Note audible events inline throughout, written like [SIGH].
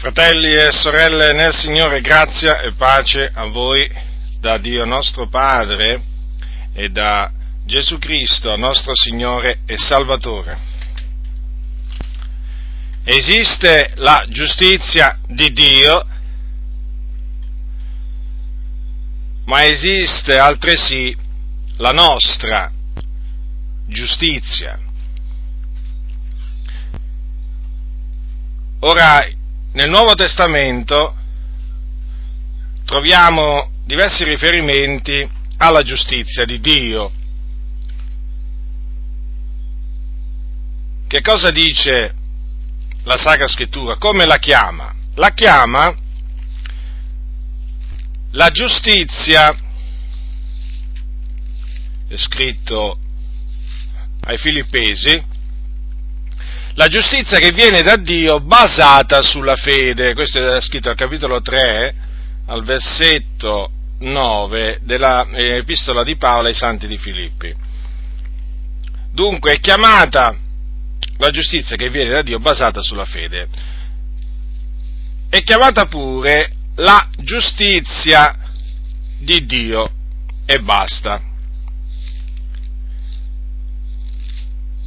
Fratelli e sorelle nel Signore, grazia e pace a voi da Dio nostro Padre e da Gesù Cristo, nostro Signore e Salvatore. Esiste la giustizia di Dio, ma esiste altresì la nostra giustizia. Ora, nel Nuovo Testamento troviamo diversi riferimenti alla giustizia di Dio. Che cosa dice la Sacra Scrittura? Come la chiama? La chiama la giustizia, è scritto ai Filippesi, la giustizia che viene da Dio basata sulla fede. Questo è scritto al capitolo 3, al versetto 9 della eh, di Paolo ai santi di Filippi. Dunque è chiamata la giustizia che viene da Dio basata sulla fede. È chiamata pure la giustizia di Dio e basta.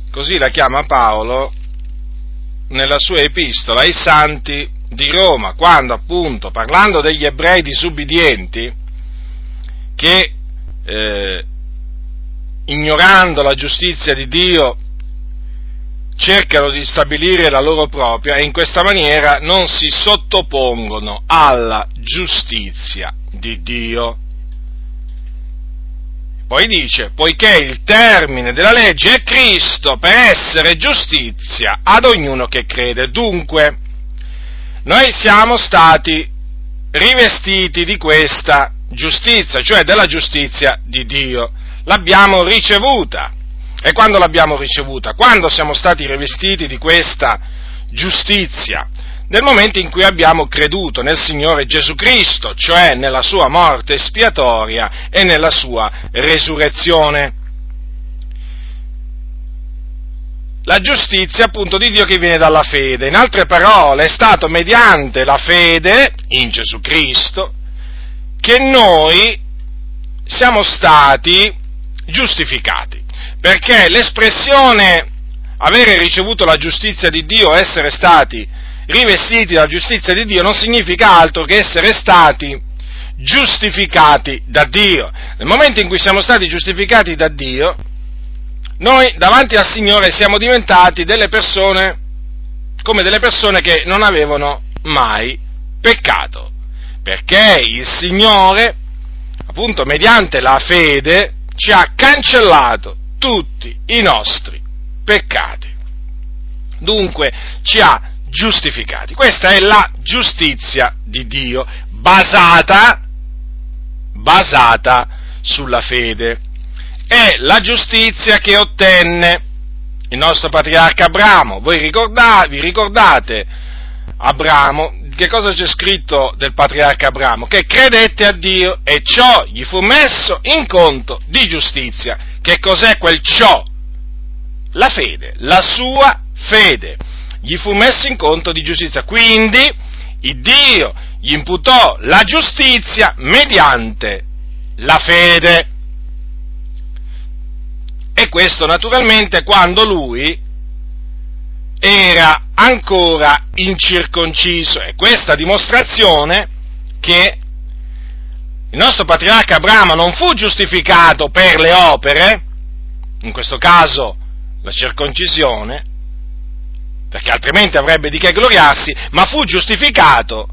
Così la chiama Paolo nella sua epistola ai santi di Roma, quando appunto, parlando degli ebrei disubbidienti, che eh, ignorando la giustizia di Dio cercano di stabilire la loro propria e in questa maniera non si sottopongono alla giustizia di Dio. Poi dice, poiché il termine della legge è Cristo per essere giustizia ad ognuno che crede. Dunque, noi siamo stati rivestiti di questa giustizia, cioè della giustizia di Dio. L'abbiamo ricevuta. E quando l'abbiamo ricevuta? Quando siamo stati rivestiti di questa giustizia? Nel momento in cui abbiamo creduto nel Signore Gesù Cristo, cioè nella sua morte espiatoria e nella sua resurrezione. La giustizia appunto di Dio che viene dalla fede. In altre parole, è stato mediante la fede in Gesù Cristo che noi siamo stati giustificati. Perché l'espressione avere ricevuto la giustizia di Dio, essere stati rivestiti dalla giustizia di Dio non significa altro che essere stati giustificati da Dio. Nel momento in cui siamo stati giustificati da Dio, noi davanti al Signore siamo diventati delle persone come delle persone che non avevano mai peccato, perché il Signore, appunto mediante la fede, ci ha cancellato tutti i nostri peccati. Dunque ci ha giustificati. Questa è la giustizia di Dio basata, basata sulla fede. È la giustizia che ottenne il nostro patriarca Abramo. Voi ricordate, vi ricordate Abramo? Che cosa c'è scritto del patriarca Abramo? Che credette a Dio e ciò gli fu messo in conto di giustizia. Che cos'è quel ciò? La fede, la sua fede gli fu messo in conto di giustizia. Quindi Dio gli imputò la giustizia mediante la fede. E questo naturalmente quando lui era ancora incirconciso. E questa dimostrazione che il nostro patriarca Abramo non fu giustificato per le opere, in questo caso la circoncisione, perché altrimenti avrebbe di che gloriarsi, ma fu giustificato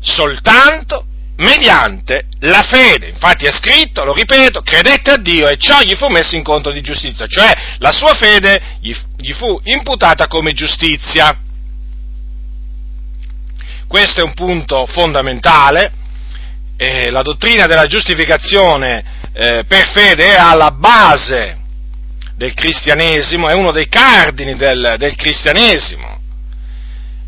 soltanto mediante la fede. Infatti è scritto, lo ripeto, credette a Dio e ciò gli fu messo in conto di giustizia, cioè la sua fede gli, fu imputata come giustizia. Questo è un punto fondamentale. Eh, la dottrina della giustificazione eh, per fede è alla base del cristianesimo, è uno dei cardini del, del cristianesimo.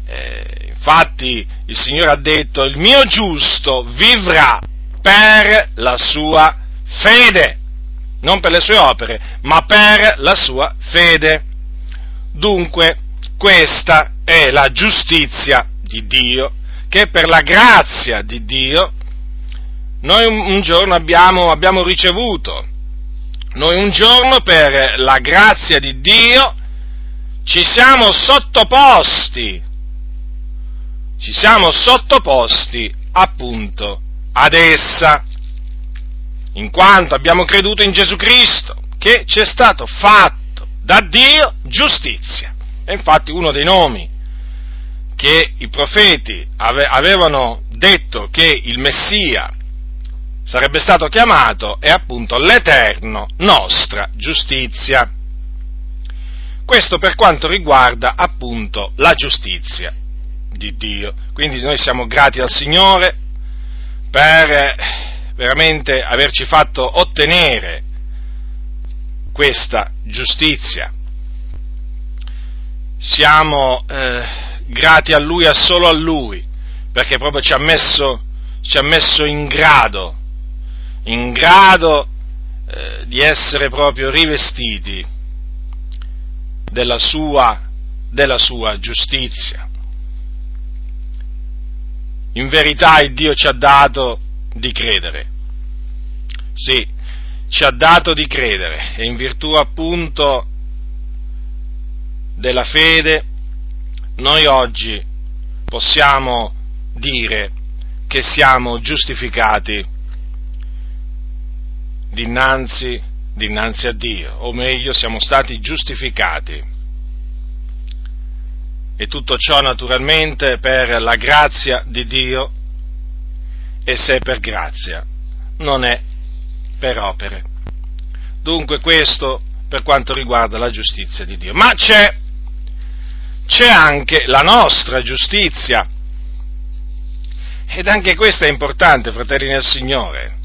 Eh, infatti il Signore ha detto, il mio giusto vivrà per la sua fede, non per le sue opere, ma per la sua fede. Dunque, questa è la giustizia di Dio, che per la grazia di Dio noi un, giorno abbiamo, abbiamo ricevuto. Noi un giorno per la grazia di Dio ci siamo sottoposti, ci siamo sottoposti appunto ad essa, in quanto abbiamo creduto in Gesù Cristo, che ci è stato fatto da Dio giustizia. E infatti uno dei nomi che i profeti ave- avevano detto che il Messia sarebbe stato chiamato è appunto l'Eterno nostra giustizia. Questo per quanto riguarda appunto la giustizia di Dio. Quindi noi siamo grati al Signore per eh, veramente averci fatto ottenere questa giustizia. Siamo eh, grati a Lui e solo a Lui, perché proprio ci ha messo, ci ha messo in grado, in grado eh, di essere proprio rivestiti della sua, della sua giustizia. In verità il Dio ci ha dato di credere. Sì, ci ha dato di credere e in virtù appunto della fede noi oggi possiamo dire che siamo giustificati dinanzi, dinanzi a Dio, o meglio siamo stati giustificati e tutto ciò naturalmente per la grazia di Dio e se è per grazia, non è per opere. Dunque questo per quanto riguarda la giustizia di Dio. Ma c'è, c'è anche la nostra giustizia. Ed anche questa è importante, fratelli nel Signore.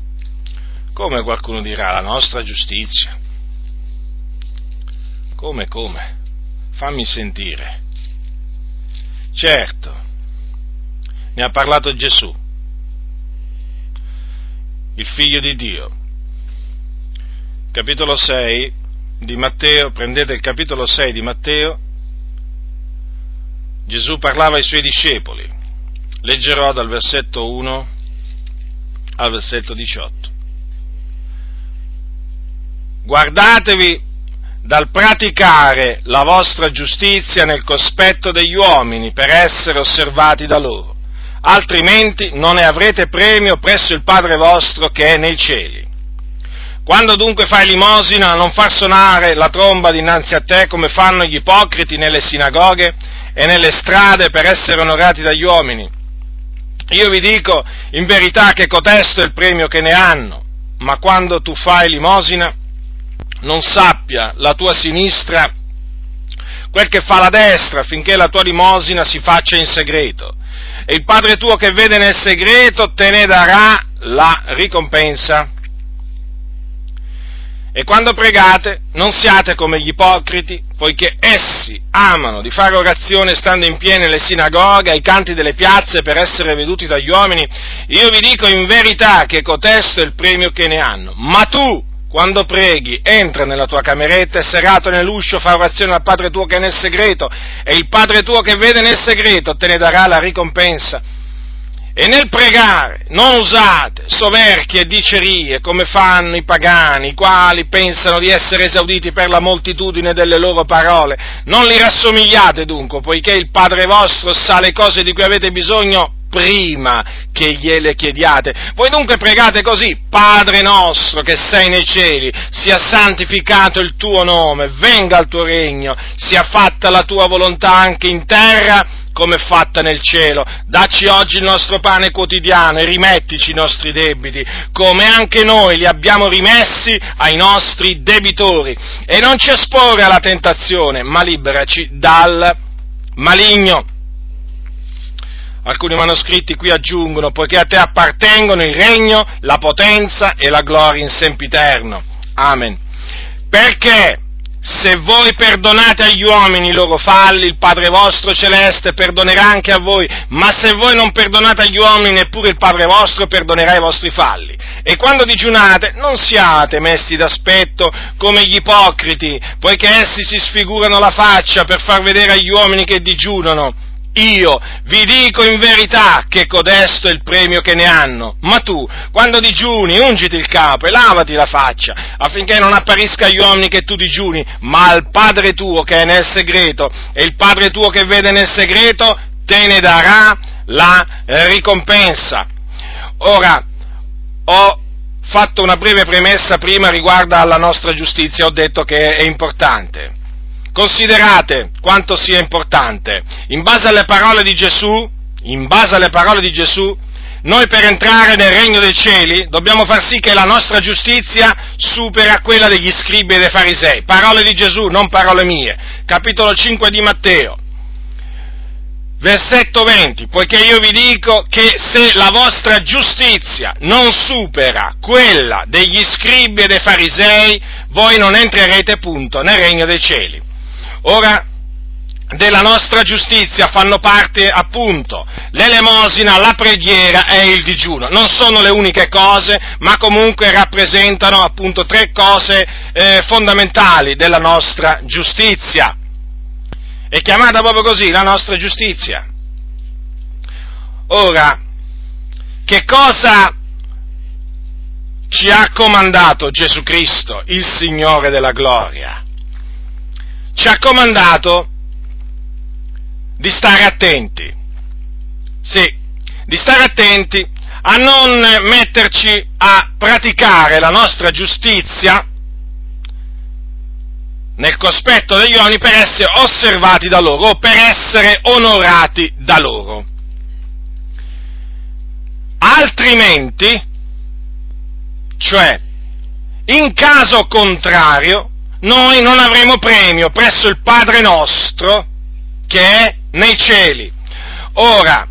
Come qualcuno dirà, la nostra giustizia. Come, come? Fammi sentire. Certo, ne ha parlato Gesù, il figlio di Dio. Capitolo 6 di Matteo, prendete il capitolo 6 di Matteo, Gesù parlava ai suoi discepoli. Leggerò dal versetto 1 al versetto 18. Guardatevi dal praticare la vostra giustizia nel cospetto degli uomini per essere osservati da loro, altrimenti non ne avrete premio presso il Padre vostro che è nei cieli. Quando dunque fai limosina, non far suonare la tromba dinanzi a te come fanno gli ipocriti nelle sinagoghe e nelle strade per essere onorati dagli uomini. Io vi dico in verità che cotesto è il premio che ne hanno, ma quando tu fai limosina, non sappia la tua sinistra quel che fa la destra affinché la tua limosina si faccia in segreto. E il Padre tuo che vede nel segreto te ne darà la ricompensa. E quando pregate, non siate come gli ipocriti, poiché essi amano di fare orazione stando in piedi nelle sinagoghe, ai canti delle piazze per essere veduti dagli uomini. Io vi dico in verità che cotesto è il premio che ne hanno. Ma tu, quando preghi, entra nella tua cameretta e serrato nell'uscio fa orazione al Padre tuo che è nel segreto e il Padre tuo che vede nel segreto te ne darà la ricompensa. E nel pregare non usate soverchie e dicerie come fanno i pagani, i quali pensano di essere esauditi per la moltitudine delle loro parole. Non li rassomigliate dunque, poiché il Padre vostro sa le cose di cui avete bisogno prima che gliele chiediate. Voi dunque pregate così, Padre nostro che sei nei cieli, sia santificato il tuo nome, venga il tuo regno, sia fatta la tua volontà anche in terra come è fatta nel cielo. Dacci oggi il nostro pane quotidiano e rimettici i nostri debiti, come anche noi li abbiamo rimessi ai nostri debitori. E non ci esporre alla tentazione, ma liberaci dal maligno alcuni manoscritti qui aggiungono, poiché a te appartengono il regno, la potenza e la gloria in sempiterno. Amen. Perché se voi perdonate agli uomini i loro falli, il Padre vostro celeste perdonerà anche a voi, ma se voi non perdonate agli uomini, neppure il Padre vostro perdonerà i vostri falli. E quando digiunate, non siate messi d'aspetto come gli ipocriti, poiché essi si sfigurano la faccia per far vedere agli uomini che digiunano io vi dico in verità che codesto è il premio che ne hanno. Ma tu, quando digiuni, ungiti il capo e lavati la faccia, affinché non apparisca agli uomini che tu digiuni, ma al Padre tuo che è nel segreto, e il Padre tuo che vede nel segreto te ne darà la ricompensa. Ora, ho fatto una breve premessa prima riguardo alla nostra giustizia, ho detto che è importante. Considerate quanto sia importante. In base alle parole di Gesù, in base alle parole di Gesù, noi per entrare nel regno dei cieli dobbiamo far sì che la nostra giustizia supera quella degli scribi e dei farisei. Parole di Gesù, non parole mie. Capitolo 5 di Matteo. Versetto 20, poiché io vi dico che se la vostra giustizia non supera quella degli scribi e dei farisei, voi non entrerete punto nel regno dei cieli. Ora, della nostra giustizia fanno parte appunto l'elemosina, la preghiera e il digiuno. Non sono le uniche cose, ma comunque rappresentano appunto tre cose eh, fondamentali della nostra giustizia. È chiamata proprio così la nostra giustizia. Ora, che cosa ci ha comandato Gesù Cristo, il Signore della gloria? Ci ha comandato di stare attenti, sì, di stare attenti a non metterci a praticare la nostra giustizia nel cospetto degli uomini per essere osservati da loro o per essere onorati da loro. Altrimenti, cioè, in caso contrario, noi non avremo premio presso il Padre nostro che è nei cieli. Ora,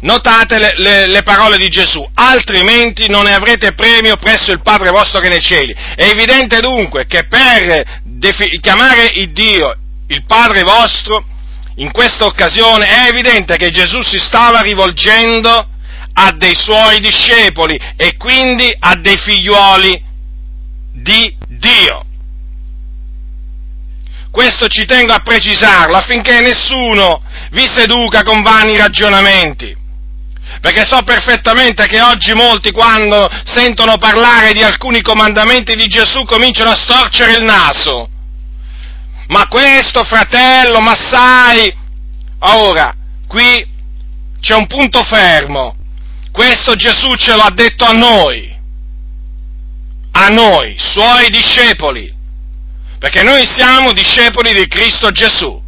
Notate le, le, le, parole di Gesù, altrimenti non ne avrete premio presso il Padre vostro che è nei cieli. È evidente dunque che per defi- chiamare il Dio, il Padre vostro, in questa occasione è evidente che Gesù si stava rivolgendo a dei suoi discepoli e quindi a dei figliuoli di Dio. Questo ci tengo a precisarlo affinché nessuno vi seduca con vani ragionamenti perché so perfettamente che oggi molti quando sentono parlare di alcuni comandamenti di Gesù cominciano a storcere il naso. Ma questo, fratello, ma sai, ora, qui c'è un punto fermo. Questo Gesù ce l'ha detto a noi, a noi, suoi discepoli, perché noi siamo discepoli di Cristo Gesù.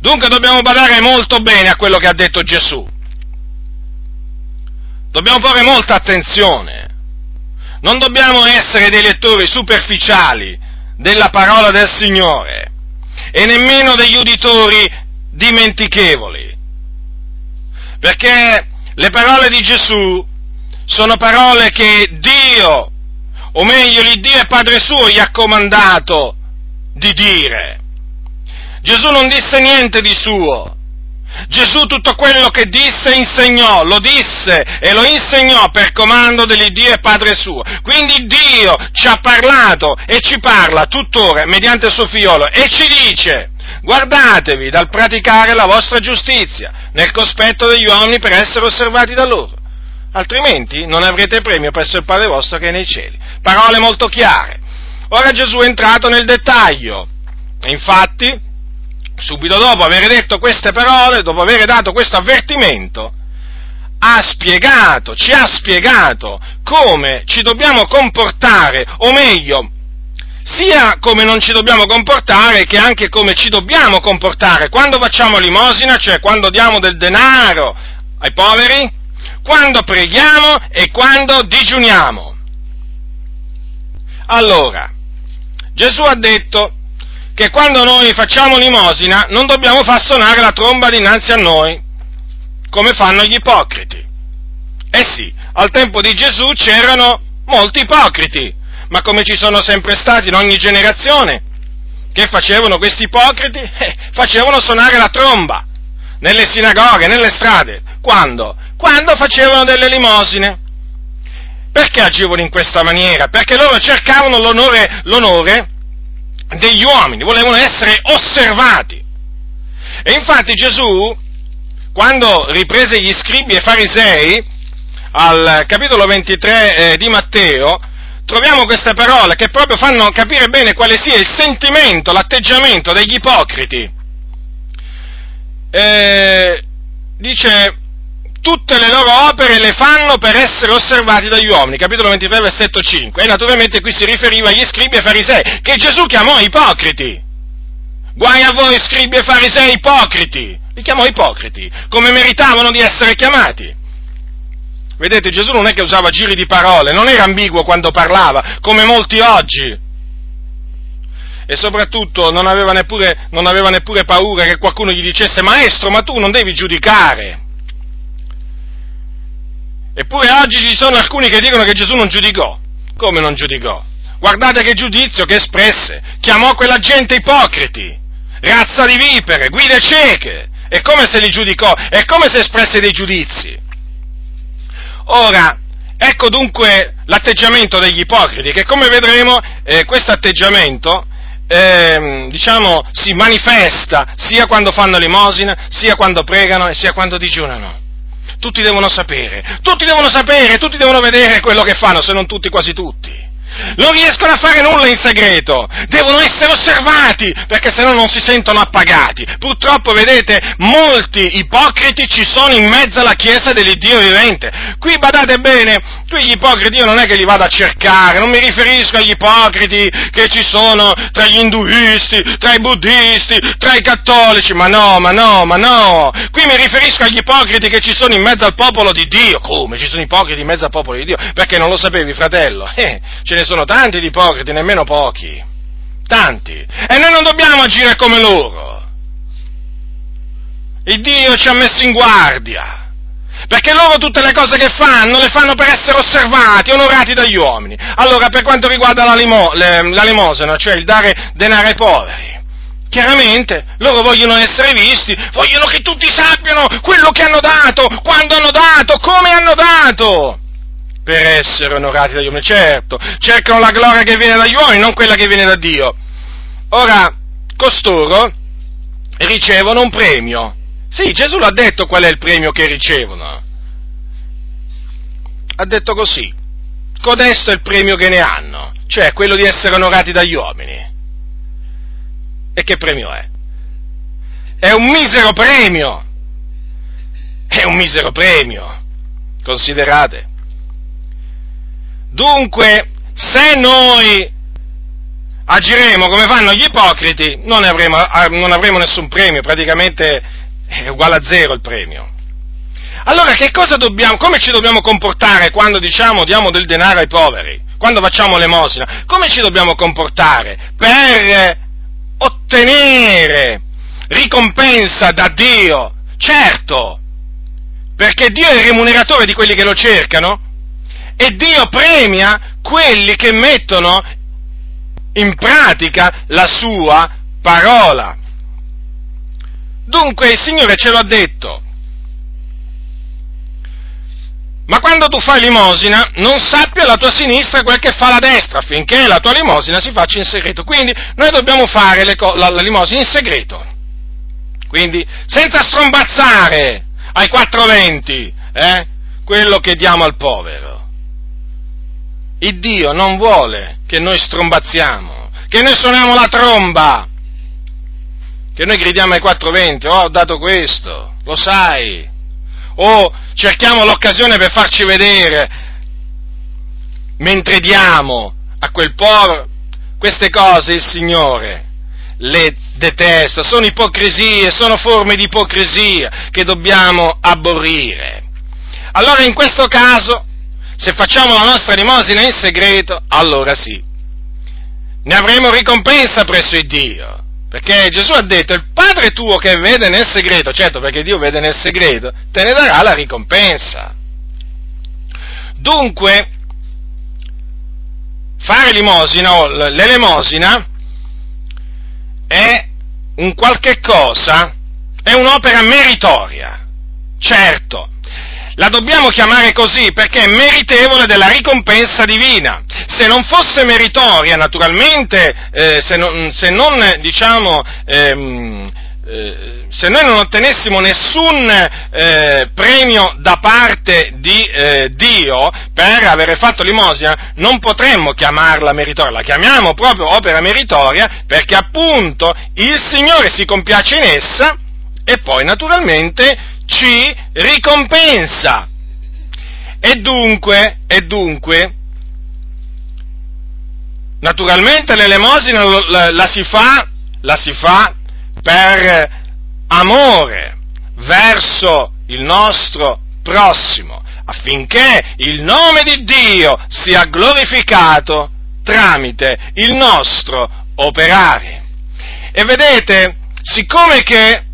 Dunque dobbiamo badare molto bene a quello che ha detto Gesù dobbiamo fare molta attenzione. Non dobbiamo essere dei lettori superficiali della parola del Signore e nemmeno degli uditori dimentichevoli. Perché le parole di Gesù sono parole che Dio, o meglio l'Iddio e Padre suo, gli ha comandato di dire. Gesù non disse niente di suo, Gesù tutto quello che disse insegnò, lo disse e lo insegnò per comando dell'Iddio e Padre suo. Quindi Dio ci ha parlato e ci parla tuttora mediante il suo figliolo e ci dice guardatevi dal praticare la vostra giustizia nel cospetto degli uomini per essere osservati da loro, altrimenti non avrete premio presso il Padre vostro che è nei cieli. Parole molto chiare. Ora Gesù è entrato nel dettaglio. Infatti, subito dopo aver detto queste parole, dopo aver dato questo avvertimento, ha spiegato, ci ha spiegato come ci dobbiamo comportare, o meglio, sia come non ci dobbiamo comportare che anche come ci dobbiamo comportare quando facciamo limosina, cioè quando diamo del denaro ai poveri, quando preghiamo e quando digiuniamo. Allora, Gesù ha detto che quando noi facciamo limosina non dobbiamo far suonare la tromba dinanzi a noi, come fanno gli ipocriti. Eh sì, al tempo di Gesù c'erano molti ipocriti, ma come ci sono sempre stati in ogni generazione, che facevano questi ipocriti? [LAUGHS] Eh, facevano suonare la tromba nelle sinagoghe, nelle strade. Quando? Quando facevano delle limosine. Perché agivano in questa maniera? Perché loro cercavano l'onore, l'onore degli uomini, volevano essere osservati. E infatti Gesù quando riprese gli scribi e farisei, al capitolo 23 eh, di Matteo, troviamo queste parole che proprio fanno capire bene quale sia il sentimento, l'atteggiamento degli ipocriti. Eh, dice, tutte le loro opere le fanno per essere osservati dagli uomini, capitolo 23, versetto 5. E naturalmente qui si riferiva agli scribi e farisei, che Gesù chiamò ipocriti. Guai a voi scribi e farisei ipocriti! Li chiamò ipocriti, come meritavano di essere chiamati. Vedete, Gesù non è che usava giri di parole, non era ambiguo quando parlava, come molti oggi. E soprattutto non aveva neppure, non aveva neppure paura che qualcuno gli dicesse, maestro, ma tu non devi giudicare. Eppure oggi ci sono alcuni che dicono che Gesù non giudicò. Come non giudicò? Guardate che giudizio che espresse. Chiamò quella gente ipocriti, razza di vipere, guide cieche. E come se li giudicò? E come se espresse dei giudizi? Ora, ecco dunque l'atteggiamento degli ipocriti, che come vedremo eh, questo atteggiamento eh, diciamo, si manifesta sia quando fanno l'emosina, sia quando pregano e sia quando digiunano. Tutti devono sapere, tutti devono sapere, tutti devono vedere quello che fanno, se non tutti, quasi tutti non riescono a fare nulla in segreto, devono essere osservati perché se no non si sentono appagati. Purtroppo, vedete, molti ipocriti ci sono in mezzo alla Chiesa dell'Iddio vivente. Qui badate bene, qui gli ipocriti io non è che li vado a cercare, non mi riferisco agli ipocriti che ci sono tra gli induisti, tra i buddisti, tra i cattolici, ma no, ma no, ma no. Qui mi riferisco agli ipocriti che ci sono in mezzo al popolo di Dio. Come? Ci sono ipocriti in mezzo al popolo di Dio? Perché non lo sapevi, fratello? Eh, ce ne sono tanti di ipocriti, nemmeno pochi. Tanti. E noi non dobbiamo agire come loro. Il Dio ci ha messo in guardia. Perché loro tutte le cose che fanno le fanno per essere osservati, onorati dagli uomini. Allora, per quanto riguarda la, limo, le, la limosina, cioè il dare denaro ai poveri, chiaramente loro vogliono essere visti, vogliono che tutti sappiano quello che hanno dato, quando hanno dato, come hanno dato per essere onorati dagli uomini. Certo, cercano la gloria che viene dagli uomini, non quella che viene da Dio. Ora, costoro ricevono un premio. Sì, Gesù l'ha detto qual è il premio che ricevono. Ha detto così. Codesto è il premio che ne hanno, cioè quello di essere onorati dagli uomini. E che premio è? È un misero premio. È un misero premio. Considerate. Dunque, se noi agiremo come fanno gli ipocriti, non avremo, non avremo nessun premio, praticamente è uguale a zero il premio. Allora, che cosa dobbiamo, come ci dobbiamo comportare quando diciamo diamo del denaro ai poveri? Quando facciamo l'emosina? Come ci dobbiamo comportare per ottenere ricompensa da Dio? Certo, perché Dio è il remuneratore di quelli che lo cercano e Dio premia quelli che mettono in pratica la sua parola. Dunque il Signore ce l'ha detto. Ma quando tu fai limosina, non sappia la tua sinistra quel che fa la destra, affinché la tua limosina si faccia in segreto. Quindi noi dobbiamo fare co- la, la limosina in segreto. Quindi senza strombazzare ai 420 eh, quello che diamo al povero. Il Dio non vuole che noi strombazziamo, che noi suoniamo la tromba, che noi gridiamo ai 420, oh ho dato questo, lo sai, o cerchiamo l'occasione per farci vedere mentre diamo a quel povero, queste cose il Signore le detesta, sono ipocrisie, sono forme di ipocrisia che dobbiamo aborrire. Allora in questo caso se facciamo la nostra limosina in segreto, allora sì, ne avremo ricompensa presso il Dio. Perché Gesù ha detto, il Padre tuo che vede nel segreto, certo perché Dio vede nel segreto, te ne darà la ricompensa. Dunque, fare limosina o l'elemosina è un qualche cosa, è un'opera meritoria, certo, la dobbiamo chiamare così perché è meritevole della ricompensa divina. Se non fosse meritoria, naturalmente, eh, se non, se non diciamo, ehm, eh, se noi non ottenessimo nessun eh, premio da parte di eh, Dio per aver fatto l'imosina, non potremmo chiamarla meritoria, la chiamiamo proprio opera meritoria perché appunto il Signore si compiace in essa e poi naturalmente ci ricompensa. E dunque, e dunque, naturalmente l'elemosina la, la, si fa, la si fa per amore verso il nostro prossimo, affinché il nome di Dio sia glorificato tramite il nostro operare. E vedete, siccome che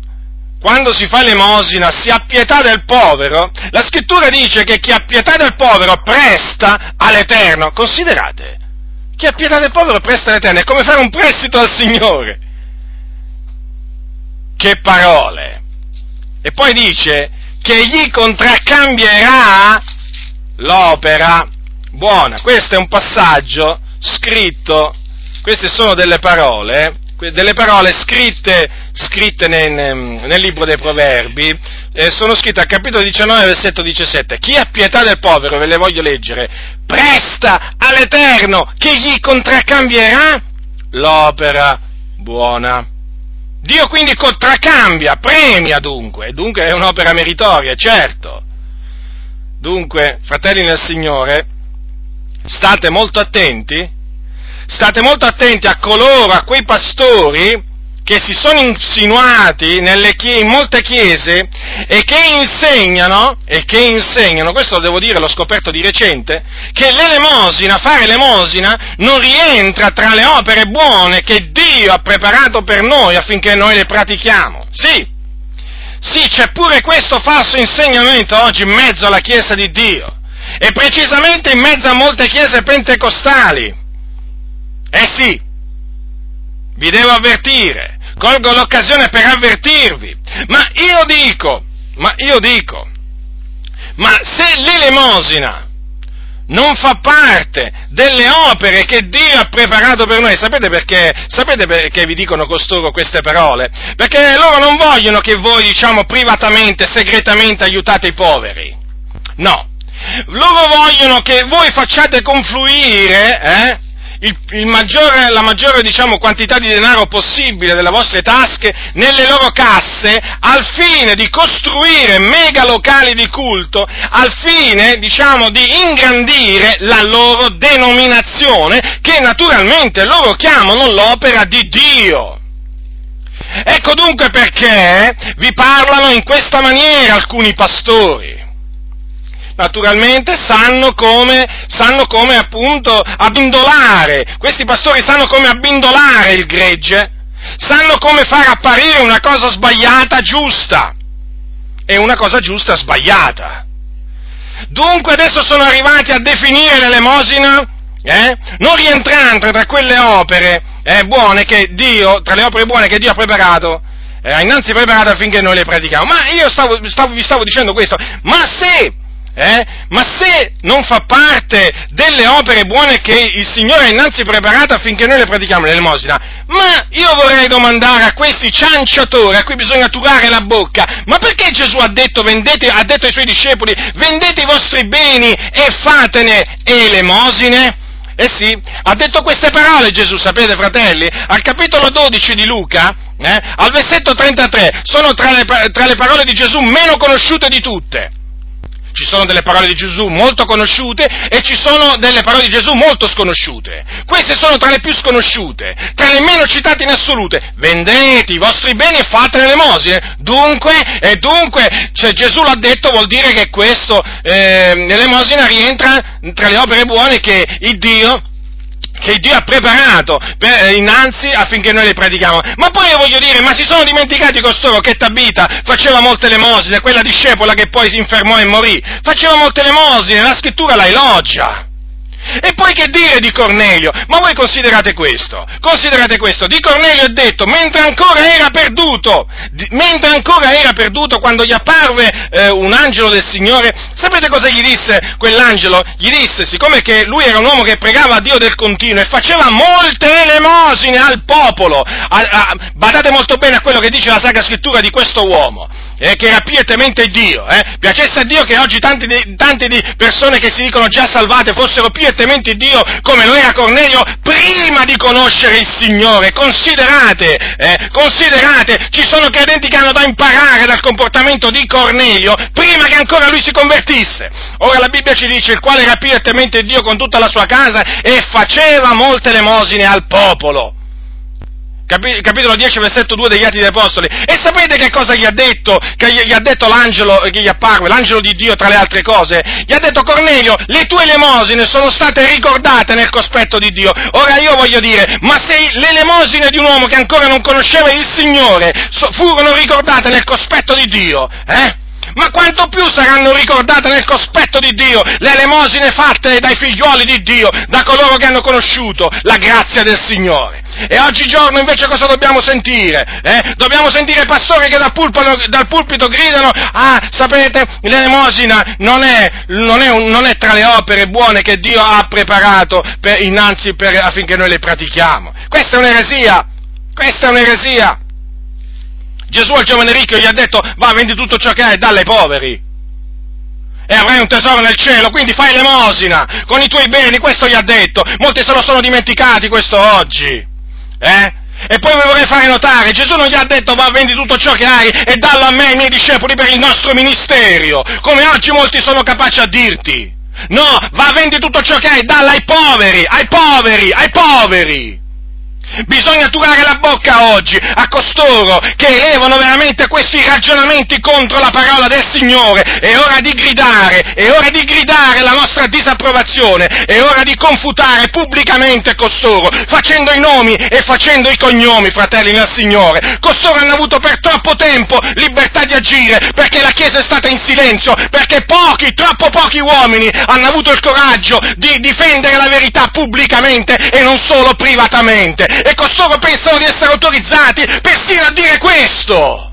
quando si fa l'emosina si ha pietà del povero, la scrittura dice che chi ha pietà del povero presta all'Eterno. Considerate, chi ha pietà del povero presta all'Eterno, è come fare un prestito al Signore. Che parole! E poi dice che gli contraccambierà l'opera buona. Questo è un passaggio scritto, queste sono delle parole, delle parole scritte, scritte nel, nel, libro dei Proverbi, eh, sono scritte al capitolo 19, versetto 17. Chi ha pietà del povero, ve le voglio leggere, presta all'Eterno che gli contraccambierà l'opera buona. Dio quindi contraccambia, premia dunque, dunque è un'opera meritoria, certo. Dunque, fratelli nel Signore, state molto attenti, state molto attenti a coloro, a quei pastori che si sono insinuati chie- in molte chiese e che insegnano, e che insegnano, questo lo devo dire, l'ho scoperto di recente, che l'elemosina, fare l'elemosina, non rientra tra le opere buone che Dio ha preparato per noi affinché noi le pratichiamo. Sì, sì, c'è pure questo falso insegnamento oggi in mezzo alla Chiesa di Dio, e precisamente in mezzo a molte chiese pentecostali. Eh sì, vi devo avvertire, colgo l'occasione per avvertirvi, ma io dico, ma io dico, ma se l'elemosina non fa parte delle opere che Dio ha preparato per noi. Sapete perché? Sapete perché vi dicono costoro queste parole? Perché loro non vogliono che voi, diciamo, privatamente, segretamente aiutate i poveri. No. Loro vogliono che voi facciate confluire, eh, il, il maggiore, la maggiore diciamo, quantità di denaro possibile delle vostre tasche nelle loro casse al fine di costruire mega locali di culto, al fine diciamo, di ingrandire la loro denominazione che naturalmente loro chiamano l'opera di Dio. Ecco dunque perché vi parlano in questa maniera alcuni pastori naturalmente sanno come, sanno come appunto abbindolare, questi pastori sanno come abbindolare il gregge, sanno come far apparire una cosa sbagliata giusta. E una cosa giusta sbagliata. Dunque adesso sono arrivati a definire l'elemosina eh, non rientrante tra quelle opere eh, buone che Dio, tra le opere buone che Dio ha preparato, eh, innanzi preparato affinché noi le pratichiamo. Ma io stavo, stavo, vi stavo dicendo questo, ma se eh? Ma se non fa parte delle opere buone che il Signore ha innanzi preparato affinché noi le pratichiamo l'elemosina, ma io vorrei domandare a questi cianciatori a cui bisogna turare la bocca, ma perché Gesù ha detto, vendete, ha detto ai suoi discepoli, vendete i vostri beni e fatene elemosine? Eh sì, ha detto queste parole Gesù, sapete fratelli? Al capitolo 12 di Luca, eh, al versetto 33, sono tra le, tra le parole di Gesù meno conosciute di tutte. Ci sono delle parole di Gesù molto conosciute e ci sono delle parole di Gesù molto sconosciute. Queste sono tra le più sconosciute, tra le meno citate in assolute. Vendete i vostri beni e fate l'elemosine. Dunque, e dunque, se Gesù l'ha detto vuol dire che questo, eh, l'elemosina rientra tra le opere buone che il Dio che Dio ha preparato per, eh, innanzi affinché noi le pratichiamo. Ma poi io voglio dire, ma si sono dimenticati costoro che Tabita faceva molte lemosine, quella discepola che poi si infermò e morì, faceva molte lemosine, la scrittura la elogia. E poi che dire di Cornelio? Ma voi considerate questo, considerate questo, di Cornelio è detto, mentre ancora era perduto, di, mentre ancora era perduto quando gli apparve eh, un angelo del Signore, sapete cosa gli disse quell'angelo? Gli disse, siccome che lui era un uomo che pregava a Dio del continuo e faceva molte elemosine al popolo, a, a, badate molto bene a quello che dice la Sacra Scrittura di questo uomo, eh, che era pio e temente Dio, eh? piacesse a Dio che oggi tanti di, tanti di persone che si dicono già salvate fossero pio e tementi Dio come lo era Cornelio prima di conoscere il Signore. Considerate, eh, considerate, ci sono credenti che hanno da imparare dal comportamento di Cornelio prima che ancora lui si convertisse. Ora la Bibbia ci dice il quale era pio e temente Dio con tutta la sua casa e faceva molte elemosine al popolo capitolo 10, versetto 2 degli Atti degli Apostoli. E sapete che cosa gli ha detto? Che gli, ha detto l'angelo che gli apparve, l'angelo di Dio tra le altre cose? Gli ha detto Cornelio, le tue elemosine sono state ricordate nel cospetto di Dio. Ora io voglio dire, ma se le elemosine di un uomo che ancora non conosceva il Signore furono ricordate nel cospetto di Dio, eh? Ma quanto più saranno ricordate nel cospetto di Dio le elemosine fatte dai figlioli di Dio, da coloro che hanno conosciuto la grazia del Signore. E oggigiorno invece cosa dobbiamo sentire? Eh? Dobbiamo sentire pastori che dal pulpito, dal pulpito, gridano, ah, sapete, l'elemosina non è, non, è un, non è, tra le opere buone che Dio ha preparato per, innanzi per, affinché noi le pratichiamo. Questa è un'eresia, questa è un'eresia. Gesù al giovane ricco gli ha detto, va, vendi tutto ciò che hai e dallo ai poveri e avrai un tesoro nel cielo, quindi fai l'emosina con i tuoi beni, questo gli ha detto. Molti se lo sono dimenticati questo oggi. Eh? E poi vi vorrei fare notare, Gesù non gli ha detto va vendi tutto ciò che hai e dallo a me e ai miei discepoli per il nostro ministero, come oggi molti sono capaci a dirti. No, va vendi tutto ciò che hai, dallo ai poveri, ai poveri, ai poveri. Bisogna turare la bocca oggi a costoro che elevano veramente questi ragionamenti contro la parola del Signore. È ora di gridare, è ora di gridare la nostra disapprovazione, è ora di confutare pubblicamente costoro, facendo i nomi e facendo i cognomi, fratelli nel Signore. Costoro hanno avuto per troppo tempo libertà di agire perché la Chiesa è stata in silenzio, perché pochi, troppo pochi uomini hanno avuto il coraggio di difendere la verità pubblicamente e non solo privatamente e costoro pensano di essere autorizzati persino a dire questo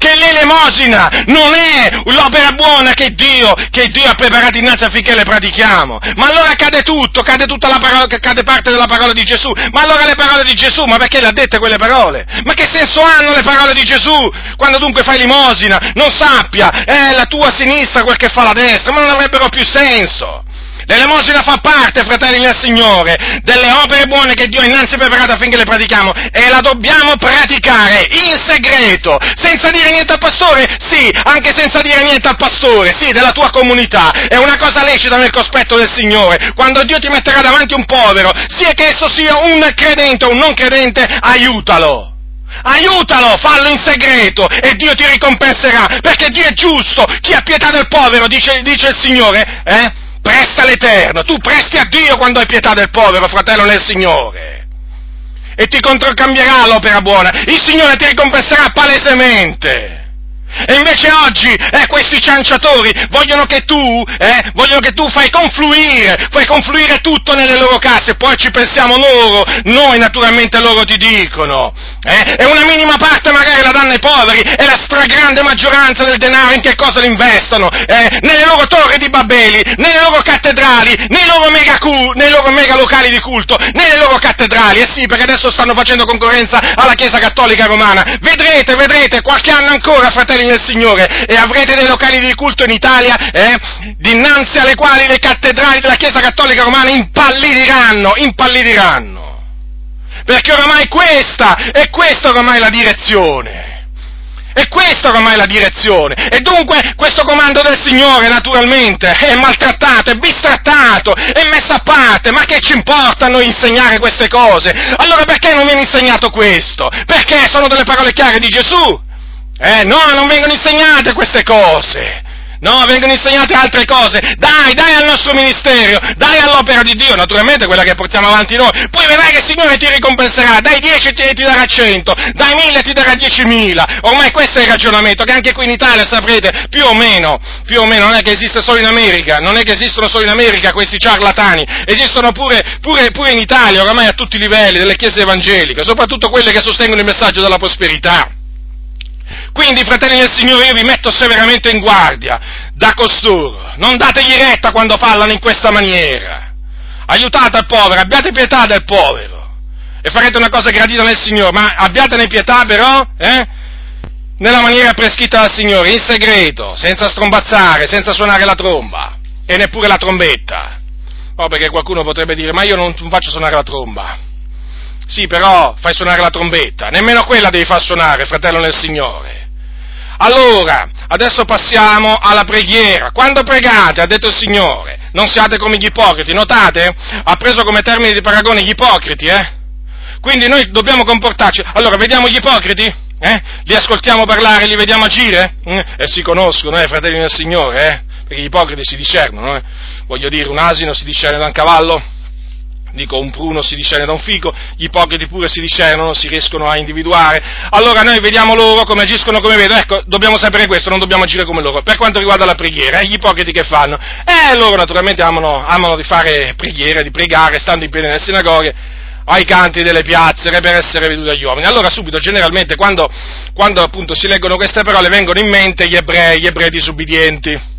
che l'elemosina non è l'opera buona che Dio, che Dio, ha preparato innanzi affinché le pratichiamo. Ma allora cade tutto, cade tutta la parola, cade parte della parola di Gesù. Ma allora le parole di Gesù, ma perché le ha dette quelle parole? Ma che senso hanno le parole di Gesù? Quando dunque fai l'elemosina, non sappia, è la tua sinistra quel che fa la destra, ma non avrebbero più senso. L'elemosina fa parte, fratelli del Signore, delle opere buone che Dio ha innanzi preparato affinché le pratichiamo e la dobbiamo praticare in segreto, senza dire niente al pastore? Sì, anche senza dire niente al pastore, sì, della tua comunità. È una cosa lecita nel cospetto del Signore. Quando Dio ti metterà davanti un povero, sia che esso sia un credente o un non credente, aiutalo. Aiutalo, fallo in segreto e Dio ti ricompenserà, perché Dio è giusto, chi ha pietà del povero, dice, dice il Signore, eh? Presta all'Eterno, tu presti a Dio quando hai pietà del povero, fratello nel Signore. E ti controcambierà l'opera buona, il Signore ti ricompenserà palesemente. E invece oggi eh, questi cianciatori vogliono che tu, eh, vogliono che tu fai confluire, fai confluire tutto nelle loro casse, poi ci pensiamo loro, noi naturalmente loro ti dicono. Eh, e una minima parte magari la danno ai poveri e la stragrande maggioranza del denaro in che cosa l'investono? Eh, nelle loro torri di Babeli, nelle loro cattedrali, nei loro, mega nei loro mega locali di culto, nelle loro cattedrali. Eh sì, perché adesso stanno facendo concorrenza alla Chiesa Cattolica Romana. Vedrete, vedrete, qualche anno ancora, fratelli nel Signore, e avrete dei locali di culto in Italia, eh, dinanzi alle quali le cattedrali della Chiesa Cattolica Romana impallidiranno, impallidiranno. Perché oramai questa, è questa oramai la direzione. E questa oramai è la direzione. E dunque questo comando del Signore, naturalmente, è maltrattato, è bistrattato, è messo a parte. Ma che ci importa a noi insegnare queste cose? Allora perché non viene insegnato questo? Perché sono delle parole chiare di Gesù. Eh, no, non vengono insegnate queste cose. No, vengono insegnate altre cose. Dai, dai al nostro ministero, dai all'opera di Dio, naturalmente quella che portiamo avanti noi. Poi vedrai che il Signore ti ricompenserà. Dai 10 ti, ti darà 100, dai 1000 ti darà 10.000. Ormai questo è il ragionamento che anche qui in Italia saprete, più o meno, più o meno, non è che esiste solo in America, non è che esistono solo in America questi ciarlatani, esistono pure, pure, pure in Italia, ormai a tutti i livelli, delle chiese evangeliche, soprattutto quelle che sostengono il messaggio della prosperità. Quindi, fratelli del Signore, io vi metto severamente in guardia da costoro. Non dategli retta quando parlano in questa maniera. Aiutate il povero, abbiate pietà del povero. E farete una cosa gradita nel Signore, ma abbiatene pietà però, eh? Nella maniera prescritta dal Signore, in segreto, senza strombazzare, senza suonare la tromba e neppure la trombetta. Oh, perché qualcuno potrebbe dire, ma io non faccio suonare la tromba. Sì, però fai suonare la trombetta, nemmeno quella devi far suonare, fratello nel Signore. Allora, adesso passiamo alla preghiera. Quando pregate, ha detto il Signore, non siate come gli ipocriti. Notate? Ha preso come termine di paragone gli ipocriti, eh? Quindi noi dobbiamo comportarci. Allora, vediamo gli ipocriti? Eh? Li ascoltiamo parlare, li vediamo agire? Eh? E si conoscono, eh, fratelli del Signore, eh? Perché gli ipocriti si discernono, eh? Voglio dire, un asino si discerne da un cavallo? Dico un pruno si discerne da un fico, gli ipocriti pure si discernono, si riescono a individuare. Allora noi vediamo loro come agiscono come vedono, ecco, dobbiamo sapere questo, non dobbiamo agire come loro. Per quanto riguarda la preghiera, eh, gli ipocriti che fanno? Eh, loro naturalmente amano, amano di fare preghiere, di pregare, stando in piedi nelle sinagoghe, ai canti delle piazze per essere veduti dagli uomini. Allora subito, generalmente, quando, quando appunto si leggono queste parole, vengono in mente gli ebrei, gli ebrei disubbidienti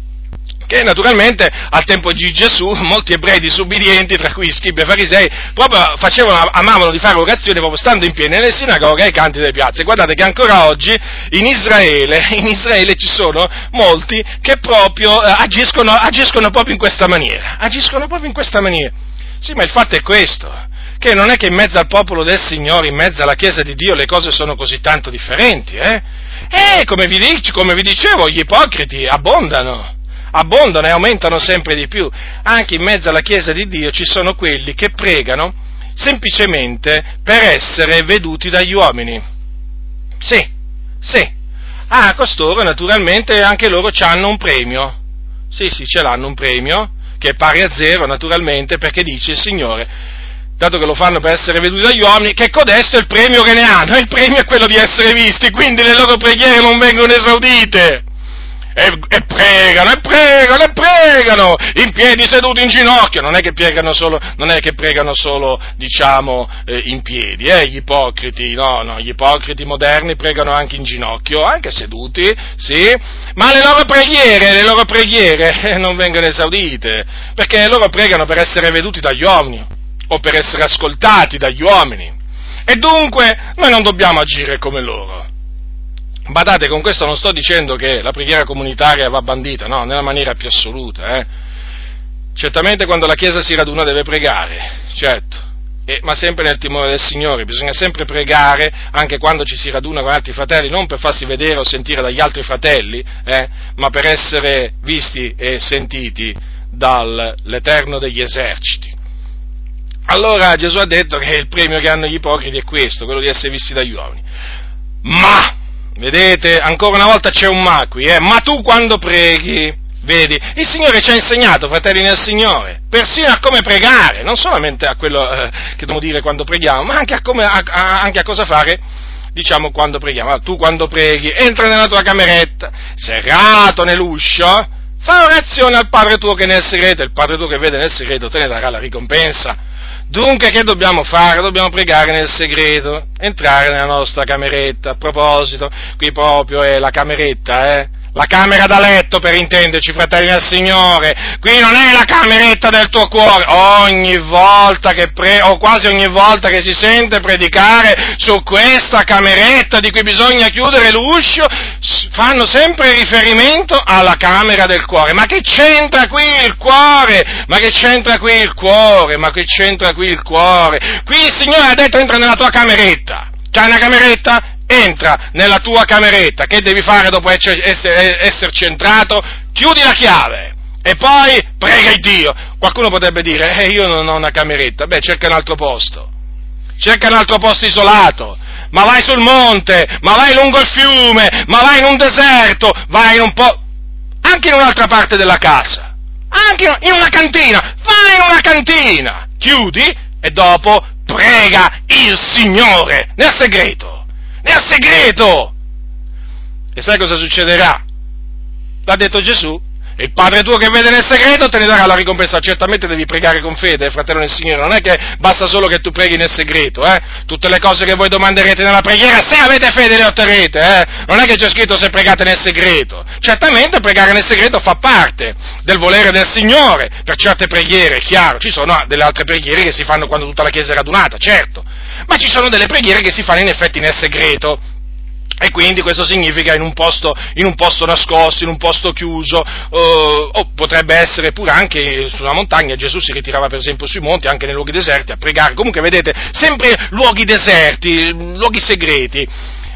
che naturalmente al tempo di Gesù [LAUGHS] molti ebrei disubbidienti, tra cui scribi e farisei, proprio facevano, amavano di fare orazioni proprio stando in piedi nelle sinagoghe e ai canti delle piazze. Guardate che ancora oggi in Israele, [LAUGHS] in Israele ci sono molti che proprio eh, agiscono, agiscono proprio in questa maniera, agiscono proprio in questa maniera. Sì, ma il fatto è questo, che non è che in mezzo al popolo del Signore, in mezzo alla Chiesa di Dio, le cose sono così tanto differenti, eh? E come vi, come vi dicevo, gli ipocriti abbondano abbondano e aumentano sempre di più. Anche in mezzo alla Chiesa di Dio ci sono quelli che pregano semplicemente per essere veduti dagli uomini. Sì, sì. Ah, costoro naturalmente anche loro hanno un premio. Sì, sì, ce l'hanno un premio, che è pari a zero naturalmente, perché dice il Signore, dato che lo fanno per essere veduti dagli uomini, che codesto è il premio che ne hanno, il premio è quello di essere visti, quindi le loro preghiere non vengono esaudite e, e, pregano, e pregano, e pregano, in piedi seduti in ginocchio, non è che solo, non è che pregano solo diciamo, eh, in piedi, eh, gli ipocriti, no, no, gli ipocriti moderni pregano anche in ginocchio, anche seduti, sì, ma le loro preghiere, le loro preghiere [LAUGHS] eh, non vengono esaudite, perché loro pregano per essere veduti dagli uomini, o per essere ascoltati dagli uomini, e dunque noi non dobbiamo agire come loro. Badate, con questo non sto dicendo che la preghiera comunitaria va bandita, no, nella maniera più assoluta. Eh. Certamente quando la Chiesa si raduna deve pregare, certo, eh, ma sempre nel timore del Signore, bisogna sempre pregare anche quando ci si raduna con altri fratelli, non per farsi vedere o sentire dagli altri fratelli, eh, ma per essere visti e sentiti dall'Eterno degli eserciti. Allora Gesù ha detto che il premio che hanno gli ipocriti è questo, quello di essere visti dagli uomini. Ma Vedete, ancora una volta c'è un ma qui, eh? Ma tu quando preghi, vedi, il Signore ci ha insegnato, fratelli nel Signore, persino a come pregare, non solamente a quello eh, che dobbiamo dire quando preghiamo, ma anche a, come, a, a, anche a cosa fare, diciamo, quando preghiamo. Allora, tu quando preghi, entra nella tua cameretta, serrato nell'uscio, fa orazione al Padre tuo che è nel segreto, il Padre tuo che vede nel segreto te ne darà la ricompensa. Dunque che dobbiamo fare? Dobbiamo pregare nel segreto, entrare nella nostra cameretta. A proposito, qui proprio è la cameretta, eh? La camera da letto, per intenderci, fratelli del Signore. Qui non è la cameretta del tuo cuore. Ogni volta che pre- o quasi ogni volta che si sente predicare su questa cameretta di cui bisogna chiudere l'uscio, fanno sempre riferimento alla camera del cuore. Ma che c'entra qui il cuore? Ma che c'entra qui il cuore? Ma che c'entra qui il cuore? Qui il Signore ha detto entra nella tua cameretta. C'hai una cameretta? Entra nella tua cameretta, che devi fare dopo esserci entrato? Chiudi la chiave e poi prega il Dio. Qualcuno potrebbe dire, eh, io non ho una cameretta, beh, cerca un altro posto, cerca un altro posto isolato, ma vai sul monte, ma vai lungo il fiume, ma vai in un deserto, vai in un po'... anche in un'altra parte della casa, anche in una cantina, vai in una cantina, chiudi e dopo prega il Signore nel segreto, nel segreto. E sai cosa succederà? L'ha detto Gesù, il Padre tuo che vede nel segreto te ne darà la ricompensa. Certamente devi pregare con fede, fratello nel Signore. Non è che basta solo che tu preghi nel segreto, eh? Tutte le cose che voi domanderete nella preghiera, se avete fede le otterrete, eh? Non è che c'è scritto se pregate nel segreto. Certamente pregare nel segreto fa parte del volere del Signore. Per certe preghiere, è chiaro, ci sono delle altre preghiere che si fanno quando tutta la Chiesa è radunata, certo. Ma ci sono delle preghiere che si fanno in effetti nel segreto e quindi questo significa in un posto, in un posto nascosto, in un posto chiuso, eh, o potrebbe essere pure anche sulla montagna, Gesù si ritirava per esempio sui monti, anche nei luoghi deserti a pregare, comunque vedete, sempre luoghi deserti, luoghi segreti.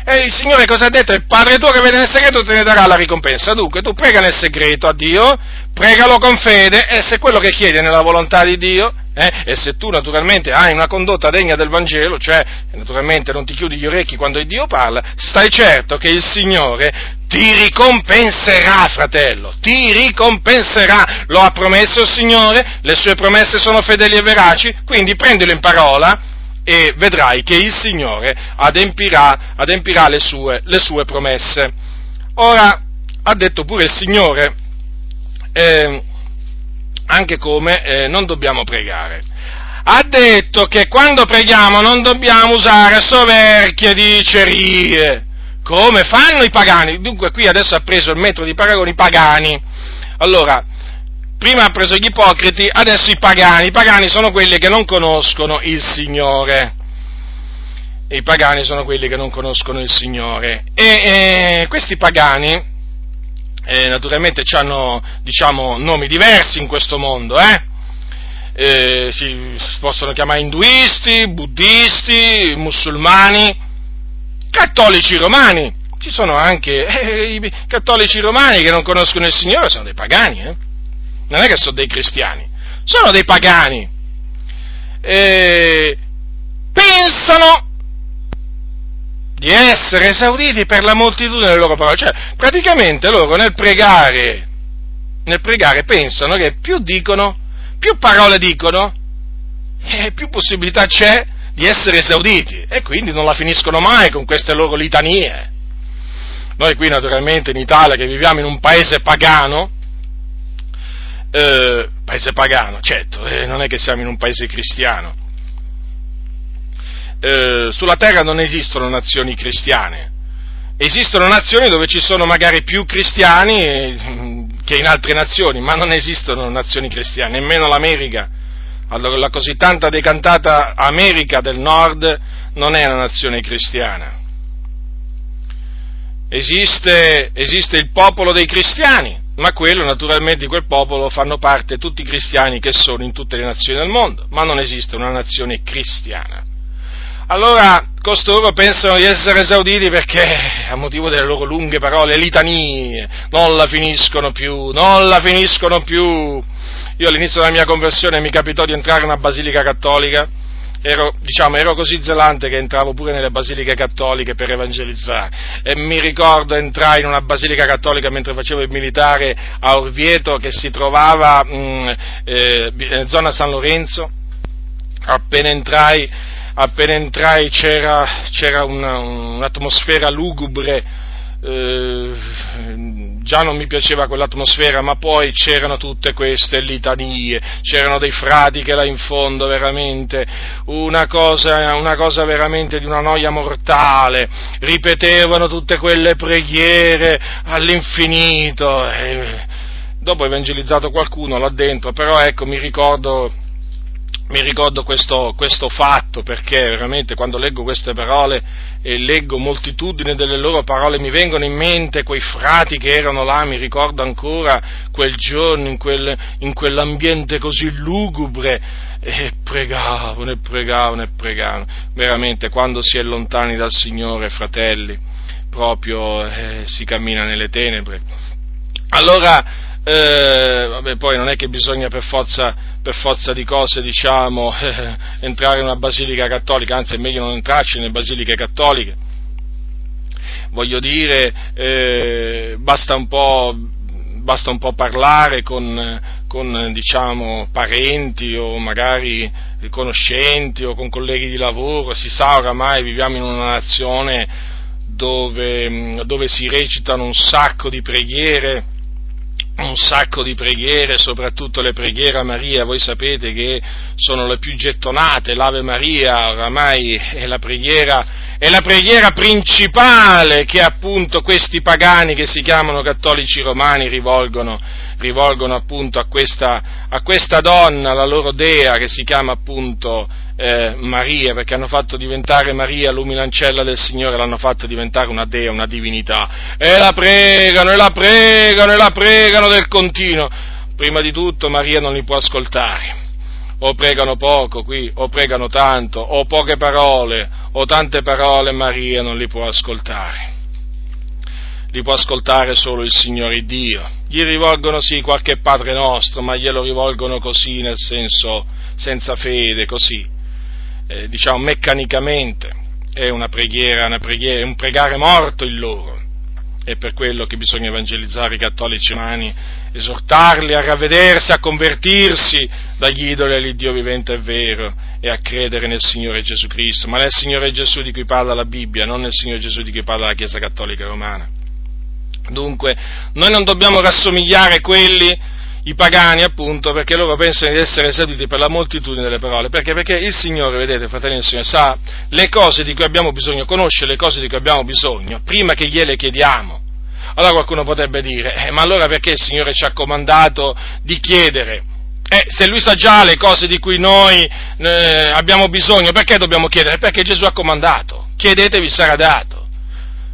E il Signore cosa ha detto? Il Padre tuo che vede nel segreto te ne darà la ricompensa. Dunque, tu prega nel segreto a Dio, pregalo con fede, e se quello che chiedi è nella volontà di Dio, eh? e se tu naturalmente hai una condotta degna del Vangelo, cioè naturalmente non ti chiudi gli orecchi quando il Dio parla, stai certo che il Signore ti ricompenserà, fratello, ti ricompenserà, lo ha promesso il Signore, le sue promesse sono fedeli e veraci, quindi prendilo in parola e vedrai che il Signore adempirà, adempirà le, sue, le sue promesse. Ora, ha detto pure il Signore, eh, anche come eh, non dobbiamo pregare. Ha detto che quando preghiamo non dobbiamo usare soverchie dicerie, come fanno i pagani. Dunque qui adesso ha preso il metro di paragone i pagani. Allora, prima ha preso gli ipocriti, adesso i pagani. I pagani sono quelli che non conoscono il Signore. I pagani sono quelli che non conoscono il Signore. E eh, questi pagani eh, naturalmente hanno diciamo, nomi diversi in questo mondo, eh? Eh, si possono chiamare induisti, buddisti, musulmani, cattolici romani. Ci sono anche [LAUGHS] eh, i cattolici romani che non conoscono il Signore, sono dei pagani, eh? Non è che sono dei cristiani, sono dei pagani. Eh, pensano di essere esauditi per la moltitudine delle loro parole. Cioè, praticamente loro nel pregare, nel pregare pensano che più dicono, più parole dicono, e più possibilità c'è di essere esauditi. E quindi non la finiscono mai con queste loro litanie. Noi qui naturalmente in Italia che viviamo in un paese pagano, eh, paese pagano, certo, eh, non è che siamo in un paese cristiano, eh, sulla terra non esistono nazioni cristiane, esistono nazioni dove ci sono magari più cristiani eh, che in altre nazioni, ma non esistono nazioni cristiane, nemmeno l'America, allora, la così tanta decantata America del Nord non è una nazione cristiana. Esiste, esiste il popolo dei cristiani, ma quello naturalmente di quel popolo fanno parte tutti i cristiani che sono in tutte le nazioni del mondo, ma non esiste una nazione cristiana. Allora costoro pensano di essere esauditi perché a motivo delle loro lunghe parole, litanie, non la finiscono più, non la finiscono più. Io all'inizio della mia conversione mi capitò di entrare in una basilica cattolica, ero, diciamo, ero così zelante che entravo pure nelle basiliche cattoliche per evangelizzare. E mi ricordo entrai in una basilica cattolica mentre facevo il militare a Orvieto che si trovava mh, mm, eh, zona San Lorenzo, appena entrai appena entrai c'era, c'era una, un'atmosfera lugubre, eh, già non mi piaceva quell'atmosfera, ma poi c'erano tutte queste litanie, c'erano dei frati che là in fondo veramente, una cosa, una cosa veramente di una noia mortale, ripetevano tutte quelle preghiere all'infinito. E, dopo ho evangelizzato qualcuno là dentro, però ecco mi ricordo mi ricordo questo, questo, fatto perché veramente quando leggo queste parole e leggo moltitudine delle loro parole mi vengono in mente quei frati che erano là, mi ricordo ancora quel giorno in, quel, in quell'ambiente così lugubre e pregavano e pregavano e pregavano. Veramente quando si è lontani dal Signore, fratelli, proprio eh, si cammina nelle tenebre. Allora, eh, vabbè, poi non è che bisogna per forza, per forza di cose, diciamo, [LAUGHS] eh, entrare in una basilica cattolica, anzi è meglio non entrarci nelle basiliche cattoliche. Voglio dire, eh, basta un po' basta un po' parlare con, con diciamo, parenti o magari conoscenti o con colleghi di lavoro, si sa oramai viviamo in una nazione dove, dove si recitano un sacco di preghiere un sacco di preghiere, soprattutto le preghiere a Maria, voi sapete che sono le più gettonate, l'Ave Maria oramai è la preghiera, è la preghiera principale che appunto questi pagani che si chiamano cattolici romani rivolgono, rivolgono appunto a questa, a questa donna, la loro dea che si chiama appunto eh, Maria, perché hanno fatto diventare Maria l'umilancella del Signore, l'hanno fatta diventare una dea, una divinità, e la pregano, e la pregano, e la pregano del continuo. Prima di tutto Maria non li può ascoltare, o pregano poco qui, o pregano tanto, o poche parole, o tante parole, Maria non li può ascoltare. Li può ascoltare solo il Signore Dio. Gli rivolgono sì qualche Padre nostro, ma glielo rivolgono così, nel senso senza fede, così eh, diciamo meccanicamente, è una preghiera, una preghiera, è un pregare morto il loro. È per quello che bisogna evangelizzare i cattolici umani, esortarli a ravvedersi, a convertirsi dagli idoli all'Iddio vivente e vero e a credere nel Signore Gesù Cristo, ma nel Signore Gesù di cui parla la Bibbia, non nel Signore Gesù di cui parla la Chiesa Cattolica Romana. Dunque, noi non dobbiamo rassomigliare quelli i pagani appunto perché loro pensano di essere seduti per la moltitudine delle parole, perché? Perché il Signore, vedete fratelli del Signore, sa le cose di cui abbiamo bisogno, conosce le cose di cui abbiamo bisogno prima che gliele chiediamo. Allora qualcuno potrebbe dire, eh, ma allora perché il Signore ci ha comandato di chiedere? Eh, se Lui sa già le cose di cui noi eh, abbiamo bisogno, perché dobbiamo chiedere? Perché Gesù ha comandato, chiedetevi sarà dato.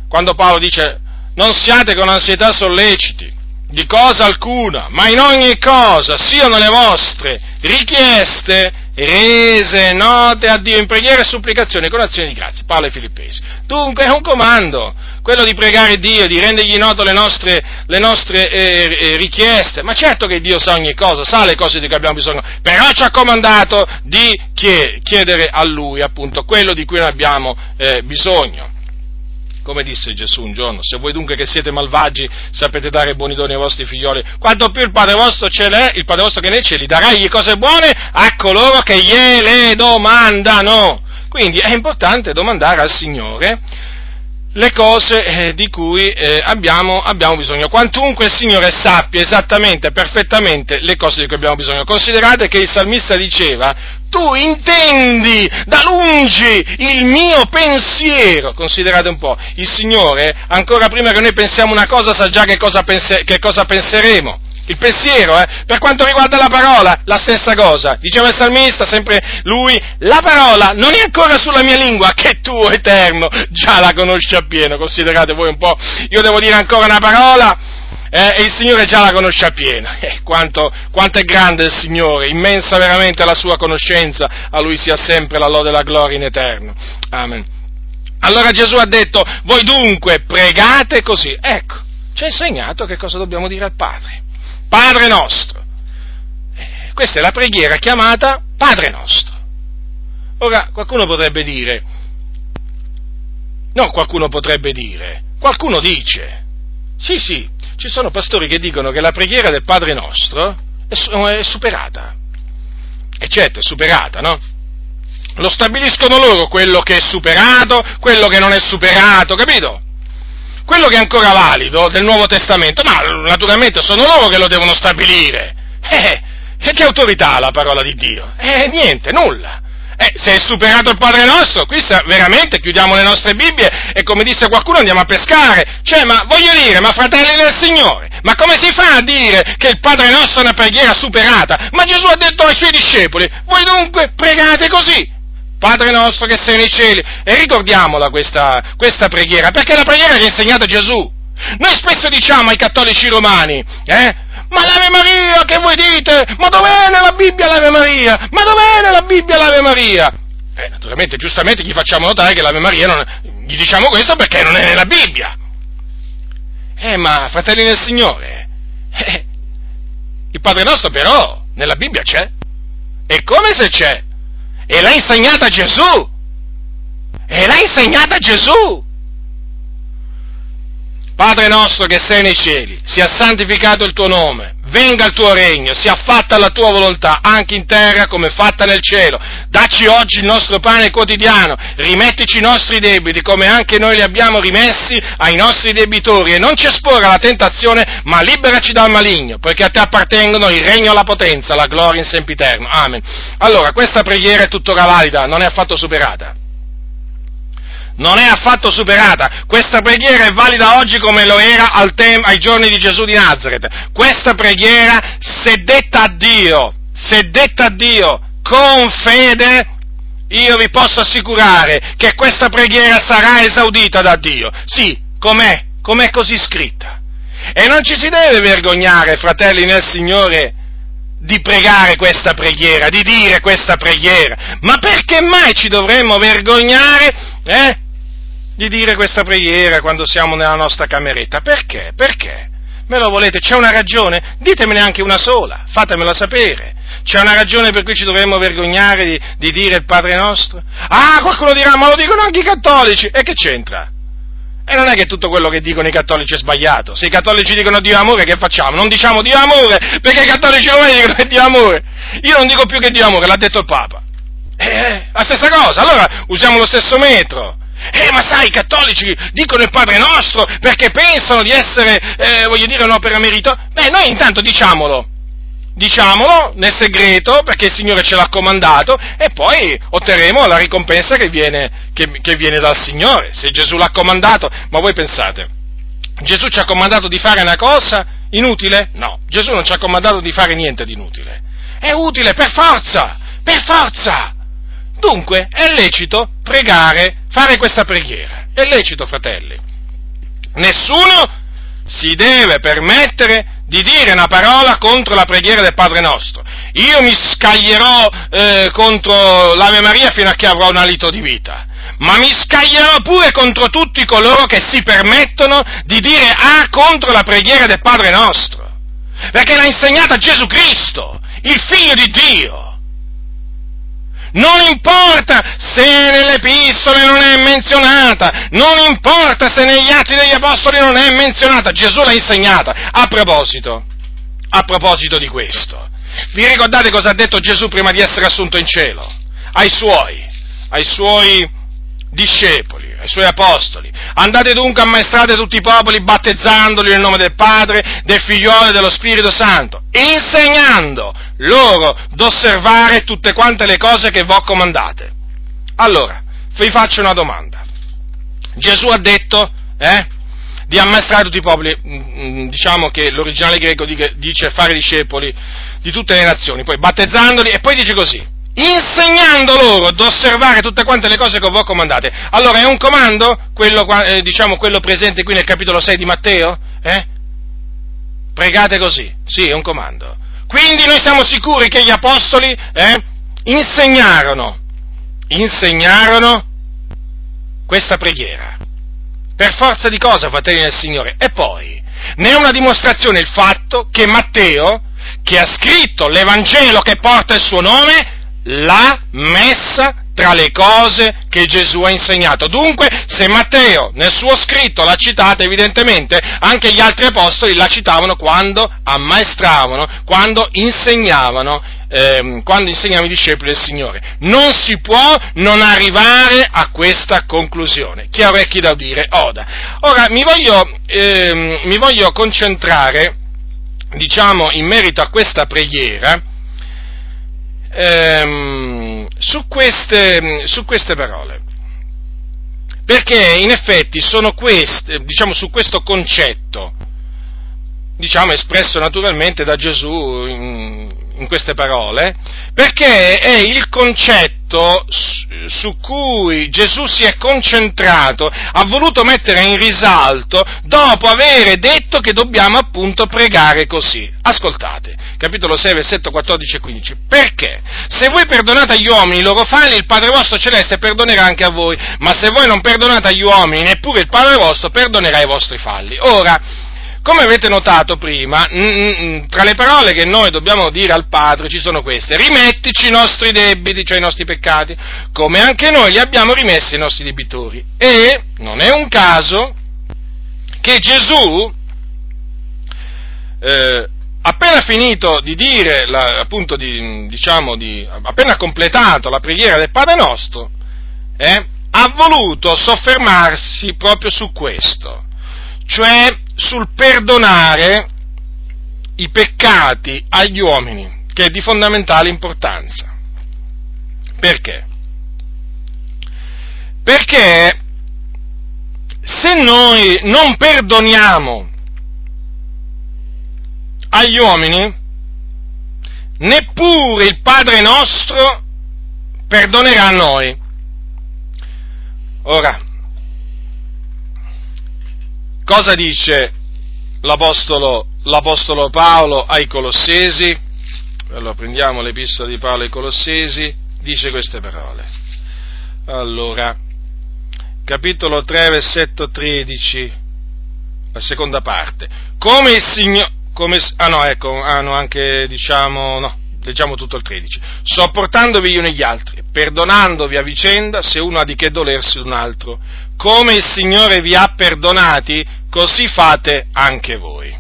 Quando Paolo dice non siate con ansietà solleciti, di cosa alcuna, ma in ogni cosa siano le vostre richieste rese note a Dio in preghiera e supplicazione con azioni di grazia. Paolo ai Filippesi. Dunque è un comando, quello di pregare Dio, di rendergli note le nostre, le nostre eh, eh, richieste. Ma certo che Dio sa ogni cosa, sa le cose di cui abbiamo bisogno, però ci ha comandato di chiedere a Lui appunto quello di cui abbiamo eh, bisogno. Come disse Gesù un giorno, se voi dunque che siete malvagi sapete dare buoni doni ai vostri figlioli, quanto più il Padre vostro ce l'è, il Padre vostro che nei cieli darà gli cose buone a coloro che gliele domandano. Quindi è importante domandare al Signore le cose eh, di cui eh, abbiamo, abbiamo, bisogno. Quantunque il Signore sappia esattamente, perfettamente le cose di cui abbiamo bisogno. Considerate che il salmista diceva, tu intendi da lungi il mio pensiero. Considerate un po', il Signore, ancora prima che noi pensiamo una cosa, sa già che cosa, pense, che cosa penseremo il pensiero, eh? per quanto riguarda la parola, la stessa cosa. Diceva il salmista, sempre lui, la parola non è ancora sulla mia lingua, che tu, eterno, già la conosci appieno. Considerate voi un po', io devo dire ancora una parola, eh, e il Signore già la conosce appieno. [LAUGHS] Eh, quanto, quanto, è grande il Signore, immensa veramente la sua conoscenza, a Lui sia sempre la lode e la gloria in eterno. Amen. Allora Gesù ha detto, voi dunque pregate così. Ecco, ci ha insegnato che cosa dobbiamo dire al Padre. Padre nostro. Eh, questa è la preghiera chiamata Padre nostro. Ora, qualcuno potrebbe dire, no, qualcuno potrebbe dire, qualcuno dice, sì, sì, ci sono pastori che dicono che la preghiera del Padre nostro è, superata. E certo, è superata, no? Lo stabiliscono loro quello che è superato, quello che non è superato, capito? quello che è ancora valido del Nuovo Testamento, ma naturalmente sono loro che lo devono stabilire. Eh, e che autorità ha la parola di Dio? Eh, niente, nulla. Eh, se è superato il Padre nostro, qui veramente chiudiamo le nostre Bibbie e come disse qualcuno andiamo a pescare. Cioè, ma voglio dire, ma fratelli del Signore, ma come si fa a dire che il Padre nostro è una preghiera superata? Ma Gesù ha detto ai suoi discepoli, voi dunque pregate così. Padre nostro che sei nei cieli. E ricordiamola questa, questa preghiera, perché è la preghiera che ha insegnato Gesù. Noi spesso diciamo ai cattolici romani, eh, ma l'Ave Maria che voi dite? Ma dov'è nella Bibbia l'Ave Maria? Ma dov'è nella Bibbia l'Ave Maria? Eh, naturalmente, giustamente gli facciamo notare che l'Ave Maria non, gli diciamo questo perché non è nella Bibbia. Eh, ma fratelli del Signore, eh, il Padre nostro però nella Bibbia c'è. E come se c'è? E l'ha insegnata Gesù! E l'ha insegnata Gesù! Padre nostro che sei nei cieli, sia santificato il tuo nome, venga il tuo regno, sia fatta la tua volontà, anche in terra come fatta nel cielo. Dacci oggi il nostro pane quotidiano, rimettici i nostri debiti come anche noi li abbiamo rimessi ai nostri debitori e non ci esporre alla tentazione, ma liberaci dal maligno, poiché a te appartengono il regno, la potenza, la gloria in sempiterno. Amen. Allora, questa preghiera è tuttora valida, non è affatto superata non è affatto superata. Questa preghiera è valida oggi come lo era tem- ai giorni di Gesù di Nazareth. Questa preghiera, se detta a Dio, se detta a Dio con fede, io vi posso assicurare che questa preghiera sarà esaudita da Dio. Sì, com'è? Com'è così scritta. E non ci si deve vergognare, fratelli nel Signore, di pregare questa preghiera, di dire questa preghiera. Ma perché mai ci dovremmo vergognare eh, di dire questa preghiera quando siamo nella nostra cameretta? Perché? Perché? Me lo volete? C'è una ragione? Ditemene anche una sola, fatemela sapere. C'è una ragione per cui ci dovremmo vergognare di, di dire il Padre nostro? Ah, qualcuno dirà, ma lo dicono anche i cattolici. E che c'entra? E non è che tutto quello che dicono i cattolici è sbagliato. Se i cattolici dicono Dio amore, che facciamo? Non diciamo Dio amore, perché i cattolici romani dicono che Dio amore. Io non dico più che Dio amore, l'ha detto il Papa. Eh, la stessa cosa, allora usiamo lo stesso metro. Eh, ma sai, i cattolici dicono il Padre nostro perché pensano di essere, eh, voglio dire, un'opera merito. Beh, noi intanto diciamolo diciamolo nel segreto perché il Signore ce l'ha comandato e poi otterremo la ricompensa che viene, che, che viene dal Signore. Se Gesù l'ha comandato, ma voi pensate, Gesù ci ha comandato di fare una cosa inutile? No, Gesù non ci ha comandato di fare niente di inutile. È utile per forza, per forza. Dunque è lecito pregare, fare questa preghiera. È lecito, fratelli. Nessuno si deve permettere di dire una parola contro la preghiera del Padre nostro. Io mi scaglierò eh, contro l'Ave Maria fino a che avrò un alito di vita, ma mi scaglierò pure contro tutti coloro che si permettono di dire A contro la preghiera del Padre nostro, perché l'ha insegnata Gesù Cristo, il Figlio di Dio. Non importa se nelle epistole non è menzionata, non importa se negli atti degli apostoli non è menzionata, Gesù l'ha insegnata. A proposito, a proposito di questo, vi ricordate cosa ha detto Gesù prima di essere assunto in cielo? Ai suoi, ai suoi discepoli ai suoi apostoli. Andate dunque, ammaestrate tutti i popoli, battezzandoli nel nome del Padre, del Figliolo e dello Spirito Santo, insegnando loro d'osservare tutte quante le cose che vi ho comandate. Allora, vi faccio una domanda. Gesù ha detto, eh, di ammaestrare tutti i popoli, mm, mm, diciamo che l'originale greco dice fare discepoli di tutte le nazioni, poi battezzandoli e poi dice così, insegnando loro ad osservare tutte quante le cose che ho comandate. Allora è un comando, quello, eh, diciamo, quello presente qui nel capitolo 6 di Matteo? Eh? Pregate così, sì, è un comando. Quindi noi siamo sicuri che gli apostoli eh, insegnarono, insegnarono questa preghiera. Per forza di cosa, fratelli del Signore? E poi, ne è una dimostrazione il fatto che Matteo, che ha scritto l'Evangelo che porta il suo nome, l'ha messa tra le cose che Gesù ha insegnato. Dunque, se Matteo nel suo scritto l'ha citata, evidentemente anche gli altri apostoli la citavano quando ammaestravano, quando insegnavano, ehm, quando insegnavano i discepoli del Signore. Non si può non arrivare a questa conclusione. Chi ha orecchi da udire, oda. Ora, mi voglio, ehm, mi voglio concentrare, diciamo, in merito a questa preghiera, ehm, su, queste, su queste parole. Perché in effetti sono queste, diciamo, su questo concetto, diciamo, espresso naturalmente da Gesù in, in queste parole, perché è il concetto su cui Gesù si è concentrato, ha voluto mettere in risalto dopo aver detto che dobbiamo appunto pregare così. Ascoltate, capitolo 6, versetto 14 e 15. Perché? Se voi perdonate agli uomini i loro falli, il Padre vostro celeste perdonerà anche a voi, ma se voi non perdonate agli uomini, neppure il Padre vostro perdonerà i vostri falli. Ora, come avete notato prima, mm, mm, mm, tra le parole che noi dobbiamo dire al Padre ci sono queste, rimettici i nostri debiti, cioè i nostri peccati, come anche noi li abbiamo rimessi ai nostri debitori. E non è un caso che Gesù, eh, appena finito di dire, la, appunto, di, diciamo, di, appena completato la preghiera del Padre nostro, eh, ha voluto soffermarsi proprio su questo, cioè sul perdonare i peccati agli uomini, che è di fondamentale importanza. Perché? Perché se noi non perdoniamo agli uomini, neppure il Padre nostro perdonerà a noi. Ora, cosa dice l'Apostolo, l'Apostolo Paolo ai Colossesi? Allora prendiamo l'Epistola di Paolo ai Colossesi, dice queste parole. Allora, capitolo 3, versetto 13, la seconda parte. Come il Signore, ah no, ecco, hanno anche, diciamo, no, leggiamo tutto il 13, sopportandovi gli uni gli altri, perdonandovi a vicenda se uno ha di che dolersi un altro, come il Signore vi ha perdonati, così fate anche voi.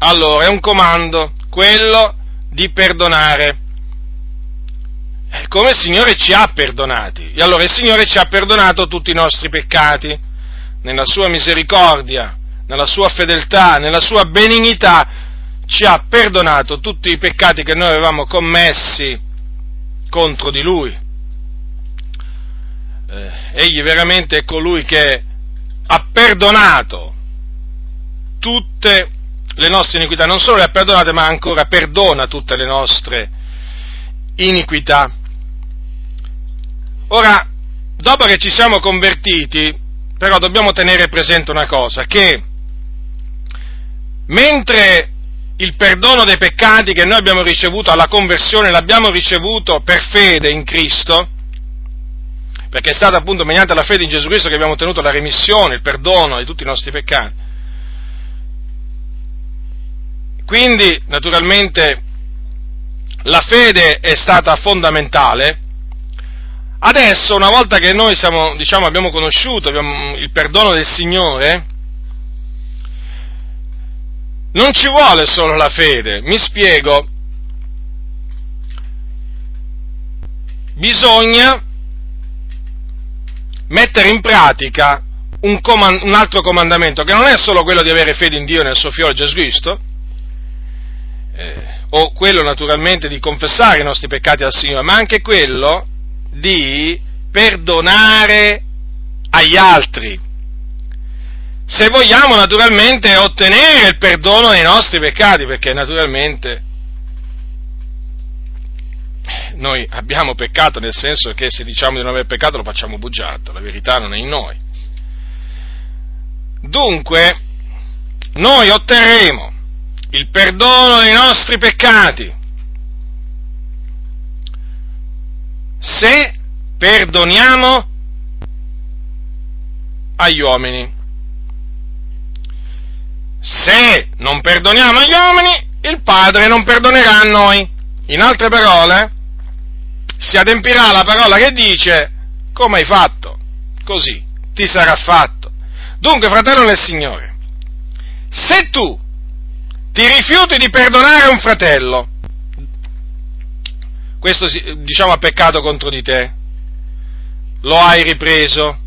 Allora, è un comando, quello di perdonare, come il Signore ci ha perdonati, e allora il Signore ci ha perdonato tutti i nostri peccati, nella sua misericordia, nella sua fedeltà, nella sua benignità, ci ha perdonato tutti i peccati che noi avevamo commessi contro di Lui. Eh, egli veramente è colui che ha perdonato tutte le nostre iniquità, non solo le ha perdonate, ma ancora perdona tutte le nostre iniquità. Ora, dopo che ci siamo convertiti, però dobbiamo tenere presente una cosa, che mentre il perdono dei peccati che noi abbiamo ricevuto alla conversione l'abbiamo ricevuto per fede in Cristo, perché è stato appunto mediante la fede in Gesù Cristo che abbiamo ottenuto la remissione, il perdono di tutti i nostri peccati. Quindi, naturalmente, la fede è stata fondamentale. Adesso, una volta che noi siamo, diciamo, abbiamo conosciuto abbiamo il perdono del Signore, non ci vuole solo la fede, mi spiego. Bisogna mettere in pratica un, comand- un, altro comandamento, che non è solo quello di avere fede in Dio e nel suo figlio Gesù Cristo, eh, o quello naturalmente di confessare i nostri peccati al Signore, ma anche quello di perdonare agli altri. Se vogliamo naturalmente ottenere il perdono dei nostri peccati, perché naturalmente noi abbiamo peccato nel senso che se diciamo di non aver peccato lo facciamo bugiardo, la verità non è in noi. Dunque, noi otterremo il perdono dei nostri peccati se perdoniamo agli uomini. Se non perdoniamo agli uomini, il Padre non perdonerà a noi. In altre parole, si adempirà la parola che dice, come hai fatto? Così ti sarà fatto. Dunque, fratello nel Signore, se tu ti rifiuti di perdonare un fratello, questo diciamo ha peccato contro di te, lo hai ripreso,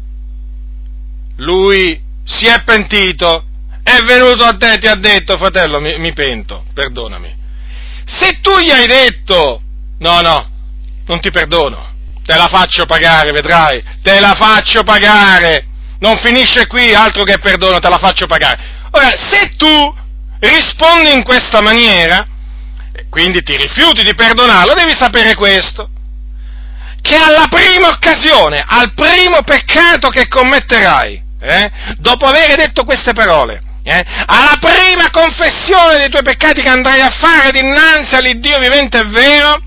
lui si è pentito, è venuto a te e ti ha detto, fratello, mi, mi pento, perdonami. Se tu gli hai detto, no, no, non ti perdono, te la faccio pagare, vedrai, te la faccio pagare, non finisce qui, altro che perdono, te la faccio pagare. Ora, se tu rispondi in questa maniera, quindi ti rifiuti di perdonarlo, devi sapere questo, che alla prima occasione, al primo peccato che commetterai, eh, dopo aver detto queste parole, eh, alla prima confessione dei tuoi peccati che andrai a fare dinanzi all'Iddio vivente e vero,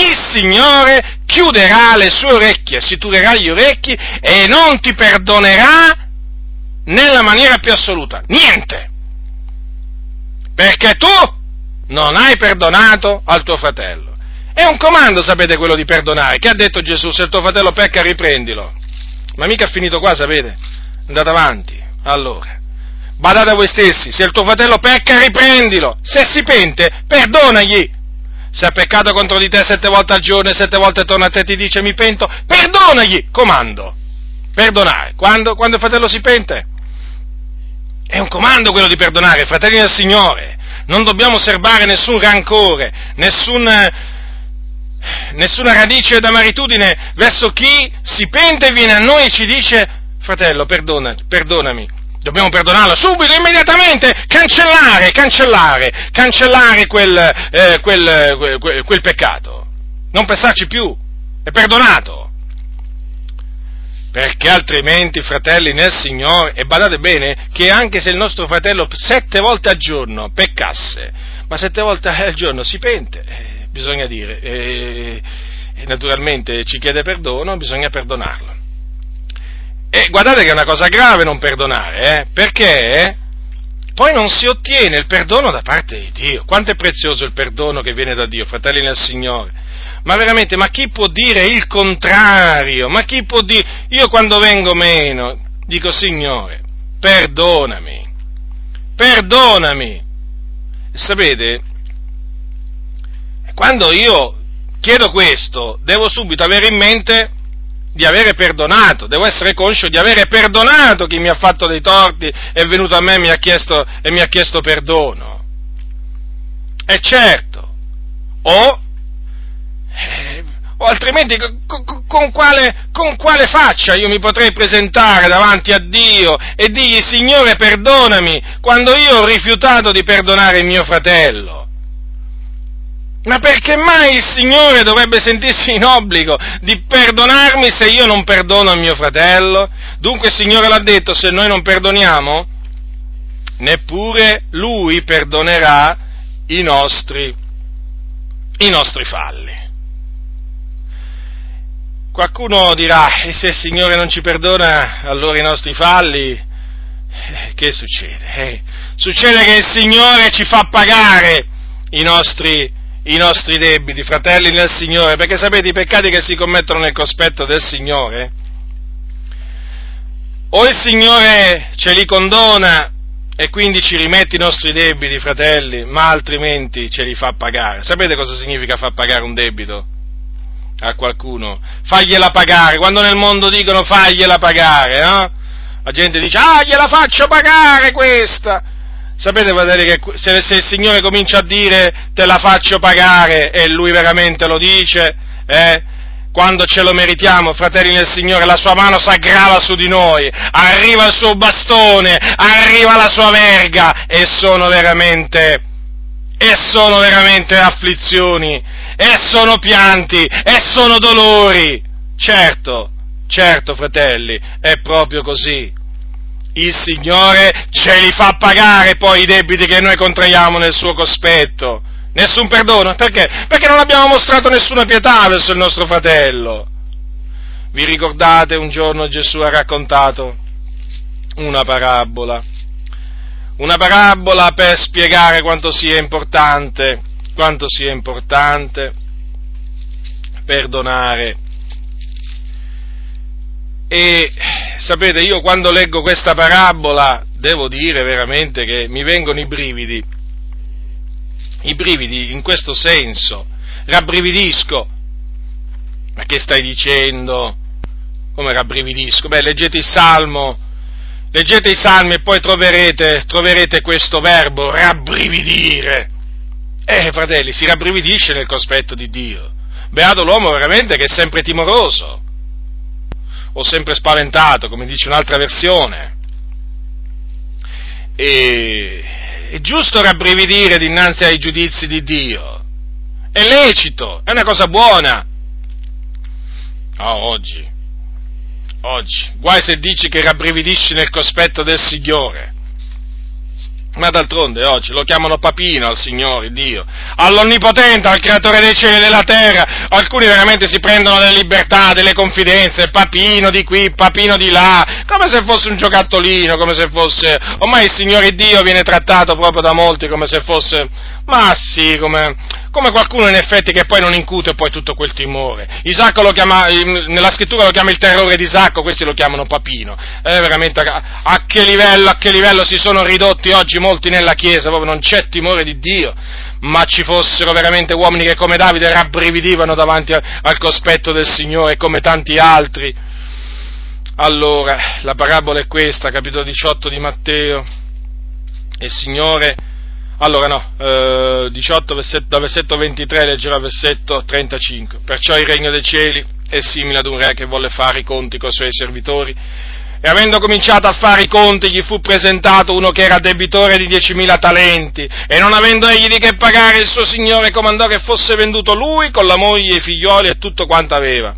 il Signore chiuderà le sue orecchie, si turerà gli orecchi e non ti perdonerà nella maniera più assoluta. Niente! Perché tu non hai perdonato al tuo fratello. È un comando, sapete, quello di perdonare. Che ha detto Gesù? Se il tuo fratello pecca, riprendilo. Ma mica ha finito qua, sapete? Andate avanti. Allora, badate a voi stessi, se il tuo fratello pecca, riprendilo, se si pente, perdonagli. Se ha peccato contro di te sette volte al giorno e sette volte torna a te e ti dice mi pento, perdonagli, comando. Perdonare, quando? Quando il fratello si pente. È un comando quello di perdonare, fratelli del Signore. Non dobbiamo serbare nessun rancore, nessun, nessuna radice d'amaritudine verso chi si pente e viene a noi e ci dice, fratello, perdona, perdonami. Dobbiamo perdonarlo subito, immediatamente, cancellare, cancellare, cancellare quel, eh, quel, quel, quel peccato. Non pensarci più, è perdonato perché altrimenti, fratelli nel Signore, e badate bene che anche se il nostro fratello sette volte al giorno peccasse, ma sette volte al giorno si pente, eh, bisogna dire, eh, e naturalmente ci chiede perdono, bisogna perdonarlo. E guardate che è una cosa grave non perdonare, eh, perché poi non si ottiene il perdono da parte di Dio. Quanto è prezioso il perdono che viene da Dio, fratelli nel Signore ma veramente, ma chi può dire il contrario? Ma chi può dire, io quando vengo meno, dico Signore, perdonami, perdonami. E sapete, quando io chiedo questo, devo subito avere in mente di avere perdonato, devo essere conscio di avere perdonato chi mi ha fatto dei torti, è venuto a me e mi ha chiesto, e mi ha chiesto perdono. E certo, o eh, o altrimenti con, con, quale, con, quale, faccia io mi potrei presentare davanti a Dio e dirgli Signore perdonami quando io ho rifiutato di perdonare il mio fratello? Ma perché mai il Signore dovrebbe sentirsi in obbligo di perdonarmi se io non perdono il mio fratello? Dunque il Signore l'ha detto, se noi non perdoniamo, neppure Lui perdonerà i nostri, i nostri falli. Qualcuno dirà, e se il Signore non ci perdona allora i nostri falli, eh, che succede? Eh, succede che il Signore ci fa pagare i nostri, i nostri debiti, fratelli nel Signore, perché sapete i peccati che si commettono nel cospetto del Signore? O il Signore ce li condona e quindi ci rimette i nostri debiti, fratelli, ma altrimenti ce li fa pagare. Sapete cosa significa far pagare un debito? a qualcuno, fagliela pagare, quando nel mondo dicono fagliela pagare, no? La gente dice, ah, gliela faccio pagare questa. Sapete, fratelli, che se, se, il Signore comincia a dire te la faccio pagare e Lui veramente lo dice, eh, quando ce lo meritiamo, fratelli nel Signore, la sua mano si aggrava su di noi, arriva il suo bastone, arriva la sua verga e sono veramente, e sono veramente afflizioni e sono pianti, e sono dolori. Certo, certo, fratelli, è proprio così. Il Signore ce li fa pagare poi i debiti che noi contraiamo nel suo cospetto. Nessun perdono, perché? Perché non abbiamo mostrato nessuna pietà verso il nostro fratello. Vi ricordate un giorno Gesù ha raccontato una parabola? Una parabola per spiegare quanto sia importante quanto sia importante perdonare. E sapete, io quando leggo questa parabola devo dire veramente che mi vengono i brividi, i brividi in questo senso, rabbrividisco. Ma che stai dicendo? Come rabbrividisco? Beh, leggete il Salmo, leggete i Salmi e poi troverete, troverete questo verbo, rabbrividire. Eh, fratelli, si rabbrividisce nel cospetto di Dio. Beato l'uomo veramente che è sempre timoroso, o sempre spaventato, come dice un'altra versione. E, è giusto rabbrividire dinanzi ai giudizi di Dio. È lecito, è una cosa buona. Oh, oggi, oggi, guai se dici che rabbrividisci nel cospetto del Signore. Ma d'altronde oggi lo chiamano papino al Signore Dio, all'Onnipotente, al Creatore dei cieli e della terra. Alcuni veramente si prendono delle libertà, delle confidenze, papino di qui, papino di là, come se fosse un giocattolino, come se fosse... Ormai il Signore Dio viene trattato proprio da molti come se fosse... Ma sì, come, come qualcuno in effetti che poi non incute poi tutto quel timore. Isacco lo chiama, nella scrittura lo chiama il terrore di Isacco, questi lo chiamano papino. Eh, veramente a, a, che livello, a che livello si sono ridotti oggi molti nella Chiesa, proprio non c'è timore di Dio. Ma ci fossero veramente uomini che come Davide rabbrividivano davanti a, al cospetto del Signore come tanti altri. Allora, la parabola è questa, capitolo 18 di Matteo. Il Signore allora no, eh, 18 versetto, dal versetto 23 leggerò il versetto 35. Perciò il regno dei cieli è simile ad un re che volle fare i conti con i suoi servitori e avendo cominciato a fare i conti gli fu presentato uno che era debitore di diecimila talenti e non avendo egli di che pagare il suo signore comandò che fosse venduto lui con la moglie, i figlioli e tutto quanto aveva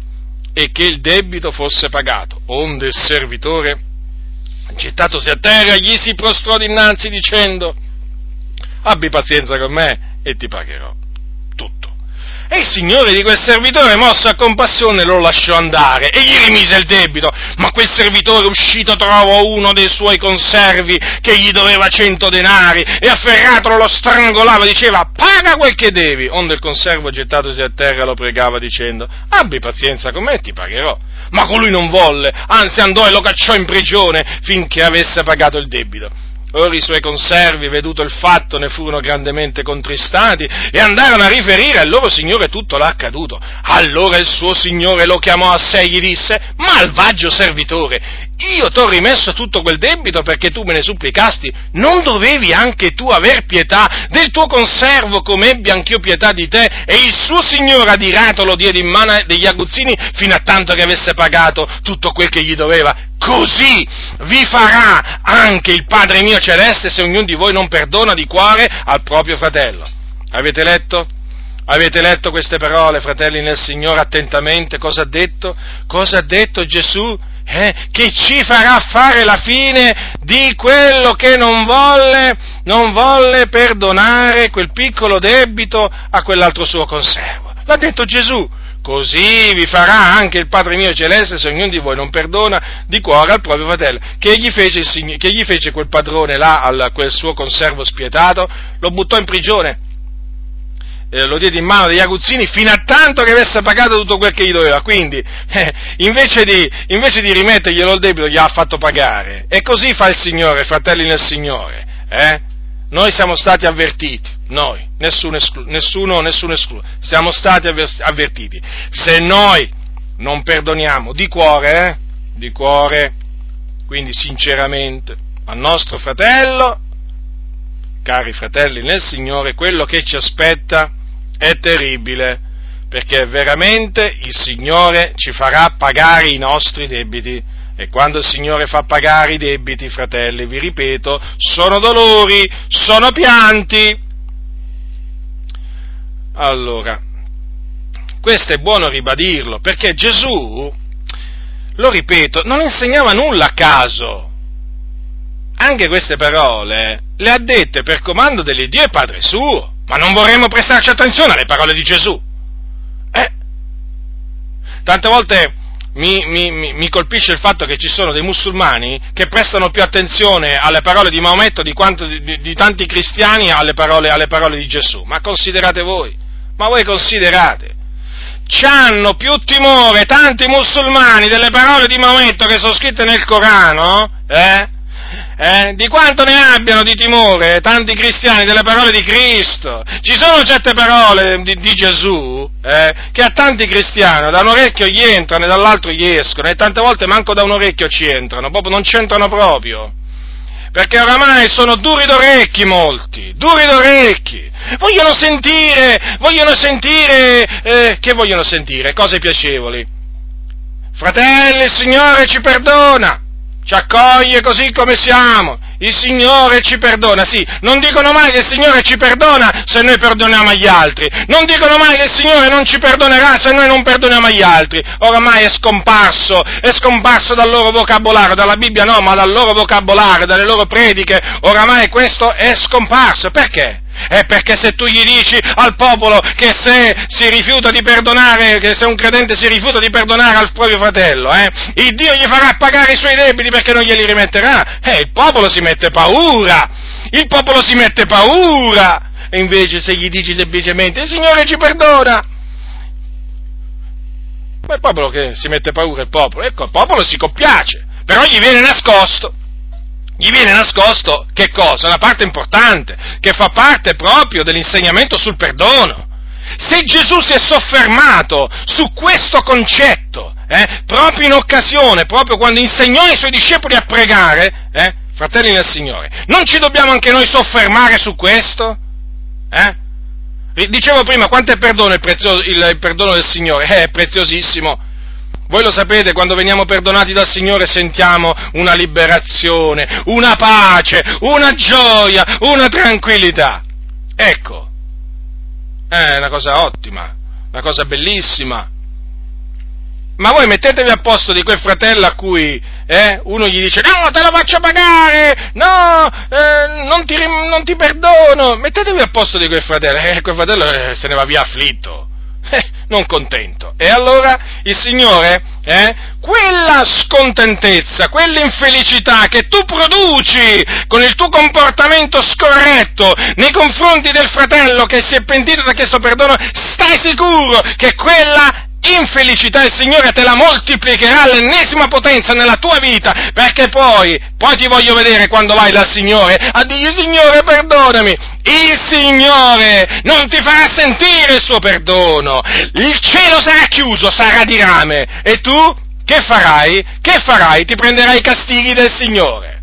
e che il debito fosse pagato. Onde il servitore, gettatosi a terra, gli si prostrò dinanzi dicendo abbi pazienza con me e ti pagherò tutto. E il signore di quel servitore, mosso a compassione, lo lasciò andare e gli rimise il debito. Ma quel servitore uscito trovò uno dei suoi conservi che gli doveva cento denari e afferratolo lo strangolava, diceva paga quel che devi. Onde il conservo gettatosi a terra lo pregava dicendo abbi pazienza con me e ti pagherò. Ma colui non volle, anzi andò e lo cacciò in prigione finché avesse pagato il debito. Ora i suoi conservi, veduto il fatto, ne furono grandemente contristati e andarono a riferire al loro signore tutto l'accaduto. Allora il suo signore lo chiamò a sé e gli disse, malvagio servitore, io t'ho rimesso tutto quel debito perché tu me ne supplicasti, non dovevi anche tu aver pietà del tuo conservo come ebbi anch'io pietà di te? E il suo signore adirato lo diede in mano degli aguzzini fino a tanto che avesse pagato tutto quel che gli doveva. Così vi farà anche il Padre mio celeste se ognuno di voi non perdona di cuore al proprio fratello. Avete letto? Avete letto queste parole, fratelli nel Signore, attentamente? Cosa ha detto? Cosa ha detto Gesù? Eh, che ci farà fare la fine di quello che non volle, non volle perdonare quel piccolo debito a quell'altro suo conservo. L'ha detto Gesù. Così vi farà anche il Padre mio celeste se ognuno di voi non perdona di cuore al proprio fratello. Che gli fece, che gli fece quel padrone là, a quel suo conservo spietato? Lo buttò in prigione eh, lo diede in mano degli aguzzini fino a tanto che avesse pagato tutto quel che gli doveva. Quindi, eh, invece, di, invece, di, rimetterglielo il debito, gli ha fatto pagare. E così fa il Signore, fratelli nel Signore. Eh? Noi siamo stati avvertiti, noi, nessuno, esclu- nessuno, nessuno escluso, siamo stati avvertiti. Se noi non perdoniamo di cuore, eh, di cuore, quindi sinceramente, al nostro fratello, cari fratelli nel Signore, quello che ci aspetta è terribile, perché veramente il Signore ci farà pagare i nostri debiti. E quando il Signore fa pagare i debiti, fratelli, vi ripeto, sono dolori, sono pianti. Allora, questo è buono ribadirlo, perché Gesù, lo ripeto, non insegnava nulla a caso. Anche queste parole le ha dette per comando dell'Iddio e Padre suo. Ma non vorremmo prestarci attenzione alle parole di Gesù? Eh? Tante volte mi, mi, mi, colpisce il fatto che ci sono dei musulmani che prestano più attenzione alle parole di Maometto di, quanto, di, di, di tanti cristiani alle parole, alle parole di Gesù. Ma considerate voi, ma voi considerate, hanno più timore tanti musulmani delle parole di Maometto che sono scritte nel Corano, eh? Eh, di quanto ne abbiano di timore tanti cristiani delle parole di Cristo. Ci sono certe parole di, di Gesù eh, che a tanti cristiani da un orecchio gli entrano e dall'altro gli escono e tante volte manco da un orecchio ci entrano, proprio non c'entrano proprio. Perché oramai sono duri d'orecchi molti, duri d'orecchi. Vogliono sentire, vogliono sentire, eh, che vogliono sentire? Cose piacevoli. Fratelli, il Signore ci perdona ci accoglie così come siamo, il Signore ci perdona, sì, non dicono mai che il Signore ci perdona se noi perdoniamo agli altri, non dicono mai che il Signore non ci perdonerà se noi non perdoniamo agli altri, oramai è scomparso, è scomparso dal loro vocabolario, dalla Bibbia no, ma dal loro vocabolario, dalle loro prediche, oramai questo è scomparso, perché? È perché se tu gli dici al popolo che se si rifiuta di perdonare, che se un credente si rifiuta di perdonare al proprio fratello, eh, il Dio gli farà pagare i suoi debiti perché non glieli rimetterà, eh, il popolo si mette paura, il popolo si mette paura, E invece se gli dici semplicemente il Signore ci perdona, ma il popolo che si mette paura, il popolo, ecco, il popolo si compiace, però gli viene nascosto, gli viene nascosto che cosa? Una parte importante, che fa parte proprio dell'insegnamento sul perdono. Se Gesù si è soffermato su questo concetto, eh, proprio in occasione, proprio quando insegnò ai suoi discepoli a pregare, eh, fratelli del Signore, non ci dobbiamo anche noi soffermare su questo? Eh? Dicevo prima, quanto è perdono il, prezioso, il perdono del Signore? Eh, è preziosissimo. Voi lo sapete, quando veniamo perdonati dal Signore sentiamo una liberazione, una pace, una gioia, una tranquillità. Ecco, è una cosa ottima, una cosa bellissima. Ma voi mettetevi a posto di quel fratello a cui eh, uno gli dice no, te lo faccio pagare, no, eh, non, ti, non, ti, perdono. Mettetevi a posto di quel fratello, eh, quel fratello eh, se ne va via afflitto, eh, non contento. E allora il Signore, eh, quella scontentezza, quell'infelicità che tu produci con il tuo comportamento scorretto nei confronti del fratello che si è pentito da questo perdono, stai sicuro che quella infelicità il Signore te la moltiplicherà all'ennesima potenza nella tua vita, perché poi, poi ti voglio vedere quando vai dal Signore a dire Signore perdonami, il Signore non ti farà sentire il suo perdono, il cielo sarà chiuso, sarà di rame, e tu che farai? Che farai? Ti prenderai i castighi del Signore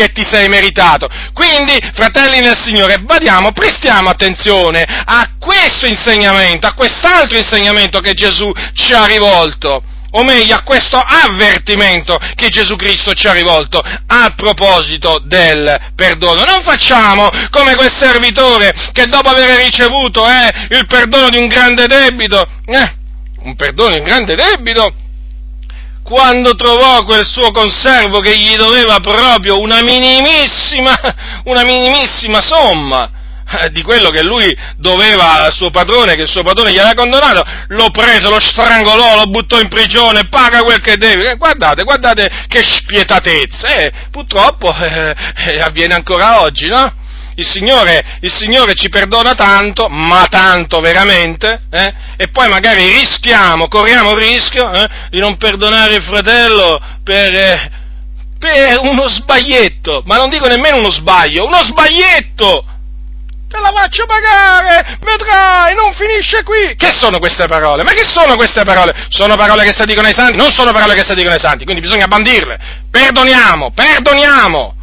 che ti sei meritato. Quindi, fratelli nel Signore, badiamo, prestiamo attenzione a questo insegnamento, a quest'altro insegnamento che Gesù ci ha rivolto o meglio a questo avvertimento che Gesù Cristo ci ha rivolto a proposito del perdono. Non facciamo come quel servitore che dopo aver ricevuto eh, il perdono di un grande debito, eh, un perdono di un grande debito, quando trovò quel suo conservo che gli doveva proprio una minimissima, una minimissima somma eh, di quello che lui doveva al suo padrone, che il suo padrone gli aveva condonato, lo prese, lo strangolò, lo buttò in prigione, paga quel che deve. Eh, guardate, guardate che spietatezza, eh, purtroppo eh, eh avviene ancora oggi, no? Il Signore, il Signore ci perdona tanto, ma tanto veramente, eh? e poi magari rischiamo, corriamo il rischio eh, di non perdonare il fratello per, eh, per uno sbaglietto, ma non dico nemmeno uno sbaglio, uno sbaglietto! te la faccio pagare, vedrai, non finisce qui. Che sono queste parole? Ma che sono queste parole? Sono parole che si dicono ai santi? Non sono parole che si dicono ai santi, quindi bisogna bandirle. Perdoniamo, perdoniamo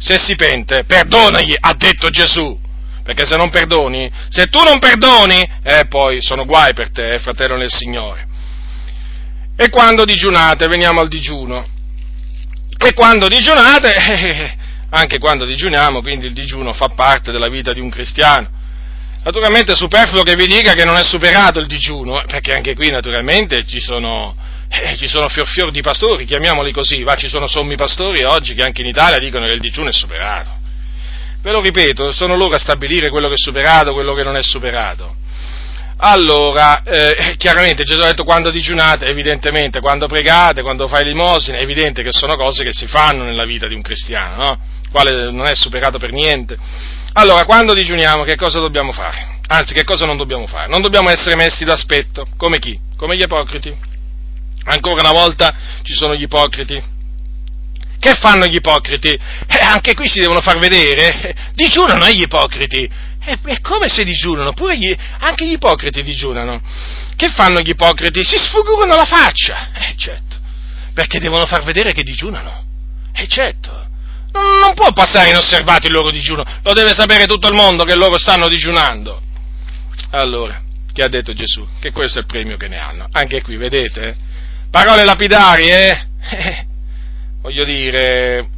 se si pente, perdonagli, ha detto Gesù. Perché se non perdoni, se tu non perdoni, eh, poi sono guai per te, eh, fratello nel Signore. E quando digiunate, veniamo al digiuno. E quando digiunate, [LAUGHS] eh, anche quando digiuniamo, quindi il digiuno fa parte della vita di un cristiano. Naturalmente è superfluo che vi dica che non è superato il digiuno, eh, perché anche qui naturalmente ci sono eh, ci sono fior fior di pastori, chiamiamoli così, va, ci sono sommi pastori oggi che anche in Italia dicono che il digiuno è superato. Ve lo ripeto, sono loro a stabilire quello che è superato, quello che non è superato. Allora, eh, chiaramente Gesù ha detto quando digiunate, evidentemente, quando pregate, quando fai limosine, è evidente che sono cose che si fanno nella vita di un cristiano, no? Quale non è superato per niente. Allora, quando digiuniamo, che cosa dobbiamo fare? Anzi, che cosa non dobbiamo fare? Non dobbiamo essere messi d'aspetto, come chi? Come gli ipocriti Ancora una volta ci sono gli ipocriti. Che fanno gli ipocriti? Eh, anche qui si devono far vedere. Digiunano eh, gli ipocriti. È, è come se digiunano, pure gli, anche gli ipocriti digiunano. Che fanno gli ipocriti? Si sfugurano la faccia. Eh certo, perché devono far vedere che digiunano. Eh certo. Non, non può passare inosservato il loro digiuno, lo deve sapere tutto il mondo che loro stanno digiunando. Allora, che ha detto Gesù? Che questo è il premio che ne hanno. Anche qui, vedete? Parole lapidarie, eh? [LAUGHS] voglio dire,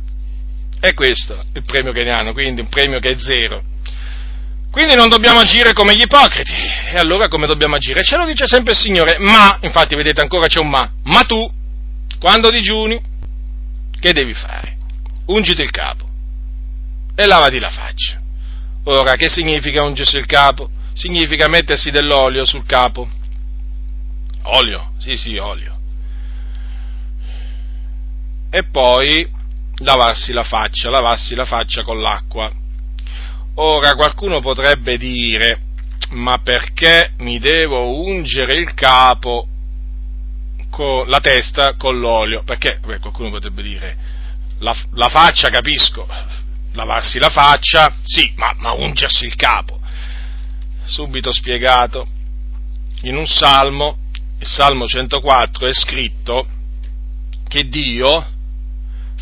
è questo il premio che ne hanno, quindi un premio che è zero. Quindi non dobbiamo agire come gli ipocriti. E allora come dobbiamo agire? Ce lo dice sempre il Signore. Ma, infatti vedete ancora c'è un ma. Ma tu, quando digiuni, che devi fare? Ungiti il capo e lavati la faccia. Ora, che significa ungersi il capo? Significa mettersi dell'olio sul capo. Olio? Sì, sì, olio e poi lavarsi la faccia, lavarsi la faccia con l'acqua. Ora qualcuno potrebbe dire, ma perché mi devo ungere il capo con la testa con l'olio? Perché beh, qualcuno potrebbe dire, la, la, faccia capisco, lavarsi la faccia, sì, ma, ma ungersi il capo. Subito spiegato, in un salmo, il salmo 104, è scritto che Dio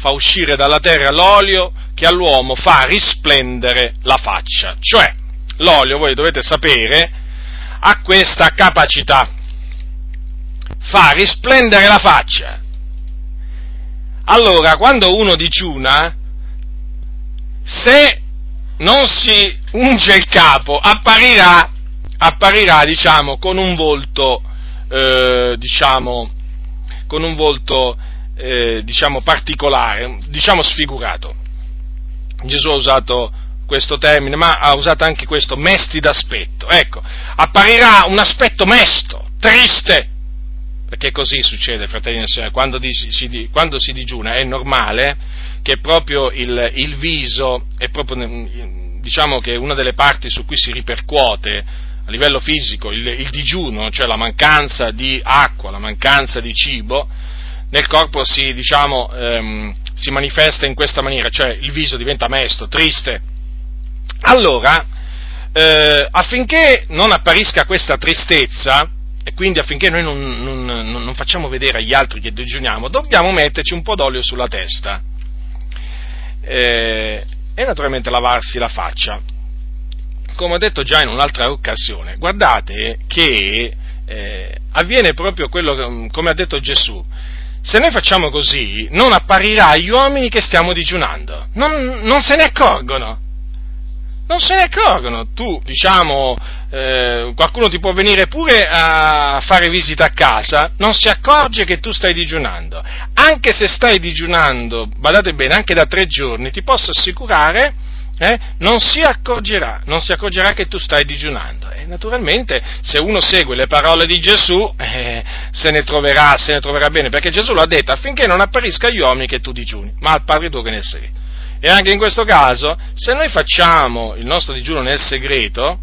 fa uscire dalla terra l'olio che all'uomo fa risplendere la faccia. Cioè, l'olio, voi dovete sapere, ha questa capacità, fa risplendere la faccia. Allora, quando uno digiuna, se non si unge il capo, apparirà, apparirà diciamo, con un volto, eh, diciamo, con un volto eh, diciamo particolare, diciamo sfigurato. Gesù ha usato questo termine, ma ha usato anche questo, mesti d'aspetto. Ecco, apparirà un aspetto mesto, triste, perché così succede, fratelli e sorelle, quando, si, quando si digiuna è normale che proprio il, il viso è proprio, diciamo che una delle parti su cui si ripercuote a livello fisico il, il digiuno, cioè la mancanza di acqua, la mancanza di cibo, nel corpo si, diciamo, ehm, si manifesta in questa maniera, cioè il viso diventa mesto, triste. Allora, eh, affinché non apparisca questa tristezza, e quindi affinché noi non, non, non, facciamo vedere agli altri che digiuniamo, dobbiamo metterci un po' d'olio sulla testa eh, e naturalmente lavarsi la faccia. Come ho detto già in un'altra occasione, guardate che eh, avviene proprio quello come ha detto Gesù, se noi facciamo così, non apparirà agli uomini che stiamo digiunando. Non, non se ne accorgono. Non se ne accorgono. Tu, diciamo, eh, qualcuno ti può venire pure a fare visita a casa, non si accorge che tu stai digiunando. Anche se stai digiunando, badate bene, anche da tre giorni, ti posso assicurare eh, non si accorgerà, non si accorgerà che tu stai digiunando. E naturalmente se uno segue le parole di Gesù eh, se, ne troverà, se ne troverà bene, perché Gesù l'ha detto affinché non apparisca agli uomini che tu digiuni, ma al Padre tuo che nel segreto. E anche in questo caso, se noi facciamo il nostro digiuno nel segreto,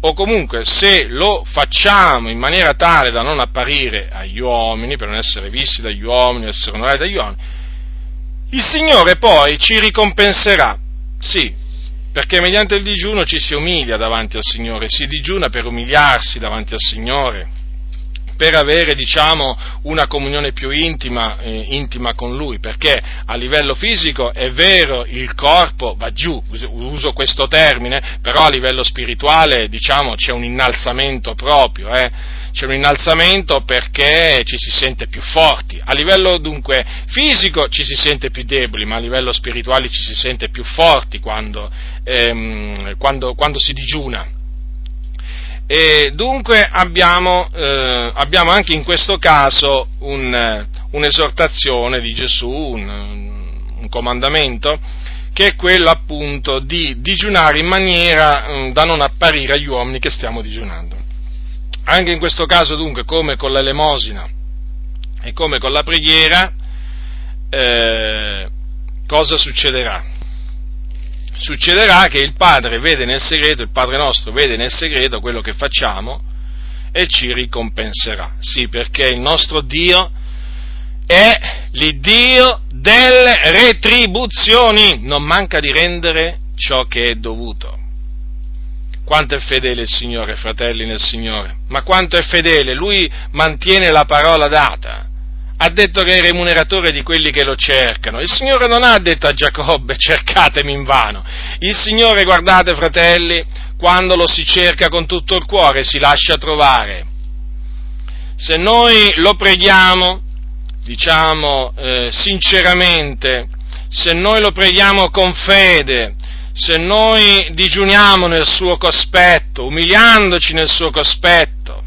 o comunque se lo facciamo in maniera tale da non apparire agli uomini, per non essere visti dagli uomini, essere onorati dagli uomini, il Signore poi ci ricompenserà sì, perché mediante il digiuno ci si umilia davanti al Signore, si digiuna per umiliarsi davanti al Signore, per avere, diciamo, una comunione più intima, eh, intima, con Lui, perché a livello fisico è vero, il corpo va giù, uso questo termine, però a livello spirituale, diciamo, c'è un innalzamento proprio, eh? C'è un innalzamento perché ci si sente più forti. A livello dunque fisico ci si sente più deboli, ma a livello spirituale ci si sente più forti quando, ehm, quando, quando si digiuna. E dunque abbiamo, eh, abbiamo, anche in questo caso un, un'esortazione di Gesù, un, un, comandamento, che è quello appunto di digiunare in maniera eh, da non apparire agli uomini che stiamo digiunando. Anche in questo caso dunque, come con l'elemosina e come con la preghiera, eh, cosa succederà? Succederà che il Padre vede nel segreto, il Padre nostro vede nel segreto quello che facciamo e ci ricompenserà. Sì, perché il nostro Dio è l'Iddio delle retribuzioni, non manca di rendere ciò che è dovuto. Quanto è fedele il Signore, fratelli nel Signore, ma quanto è fedele, Lui mantiene la parola data. Ha detto che è il remuneratore di quelli che lo cercano. Il Signore non ha detto a Giacobbe [LAUGHS] cercatemi in vano. Il Signore, guardate fratelli, quando lo si cerca con tutto il cuore si lascia trovare. Se noi lo preghiamo, diciamo eh, sinceramente, se noi lo preghiamo con fede, se noi digiuniamo nel suo cospetto, umiliandoci nel suo cospetto,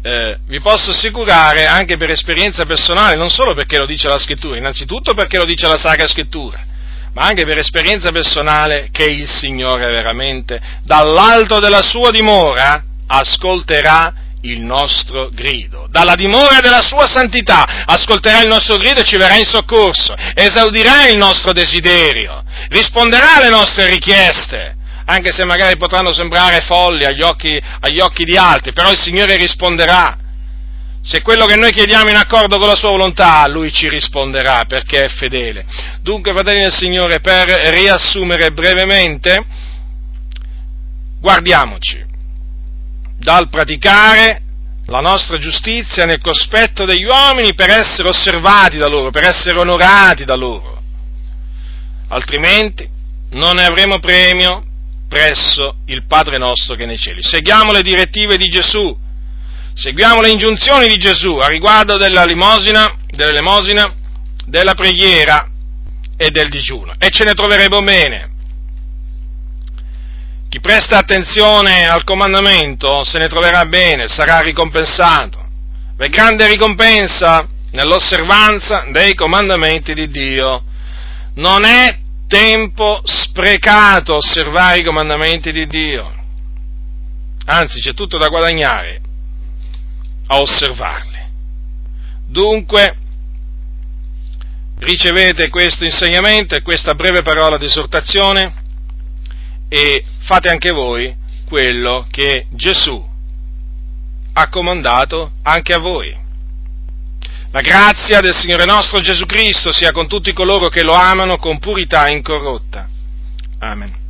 eh, vi posso assicurare anche per esperienza personale, non solo perché lo dice la scrittura, innanzitutto perché lo dice la Sacra Scrittura, ma anche per esperienza personale che il Signore veramente dall'alto della sua dimora ascolterà il nostro grido. Dalla dimora della sua santità ascolterà il nostro grido e ci verrà in soccorso, esaudirà il nostro desiderio, risponderà alle nostre richieste, anche se magari potranno sembrare folli agli occhi, agli occhi di altri, però il Signore risponderà. Se quello che noi chiediamo in accordo con la sua volontà, Lui ci risponderà perché è fedele. Dunque, fratelli del Signore, per riassumere brevemente, guardiamoci dal praticare la nostra giustizia nel cospetto degli uomini per essere osservati da loro, per essere onorati da loro. Altrimenti non ne avremo premio presso il Padre nostro che è nei cieli. Seguiamo le direttive di Gesù, seguiamo le ingiunzioni di Gesù a riguardo della limosina, dell'elemosina, della preghiera e del digiuno e ce ne troveremo bene. Chi presta attenzione al comandamento se ne troverà bene, sarà ricompensato. V'è grande ricompensa nell'osservanza dei comandamenti di Dio. Non è tempo sprecato osservare i comandamenti di Dio. Anzi, c'è tutto da guadagnare a osservarli. Dunque, ricevete questo insegnamento e questa breve parola di esortazione e fate anche voi quello che Gesù ha comandato anche a voi. La grazia del Signore nostro Gesù Cristo sia con tutti coloro che lo amano con purità incorrotta. Amen.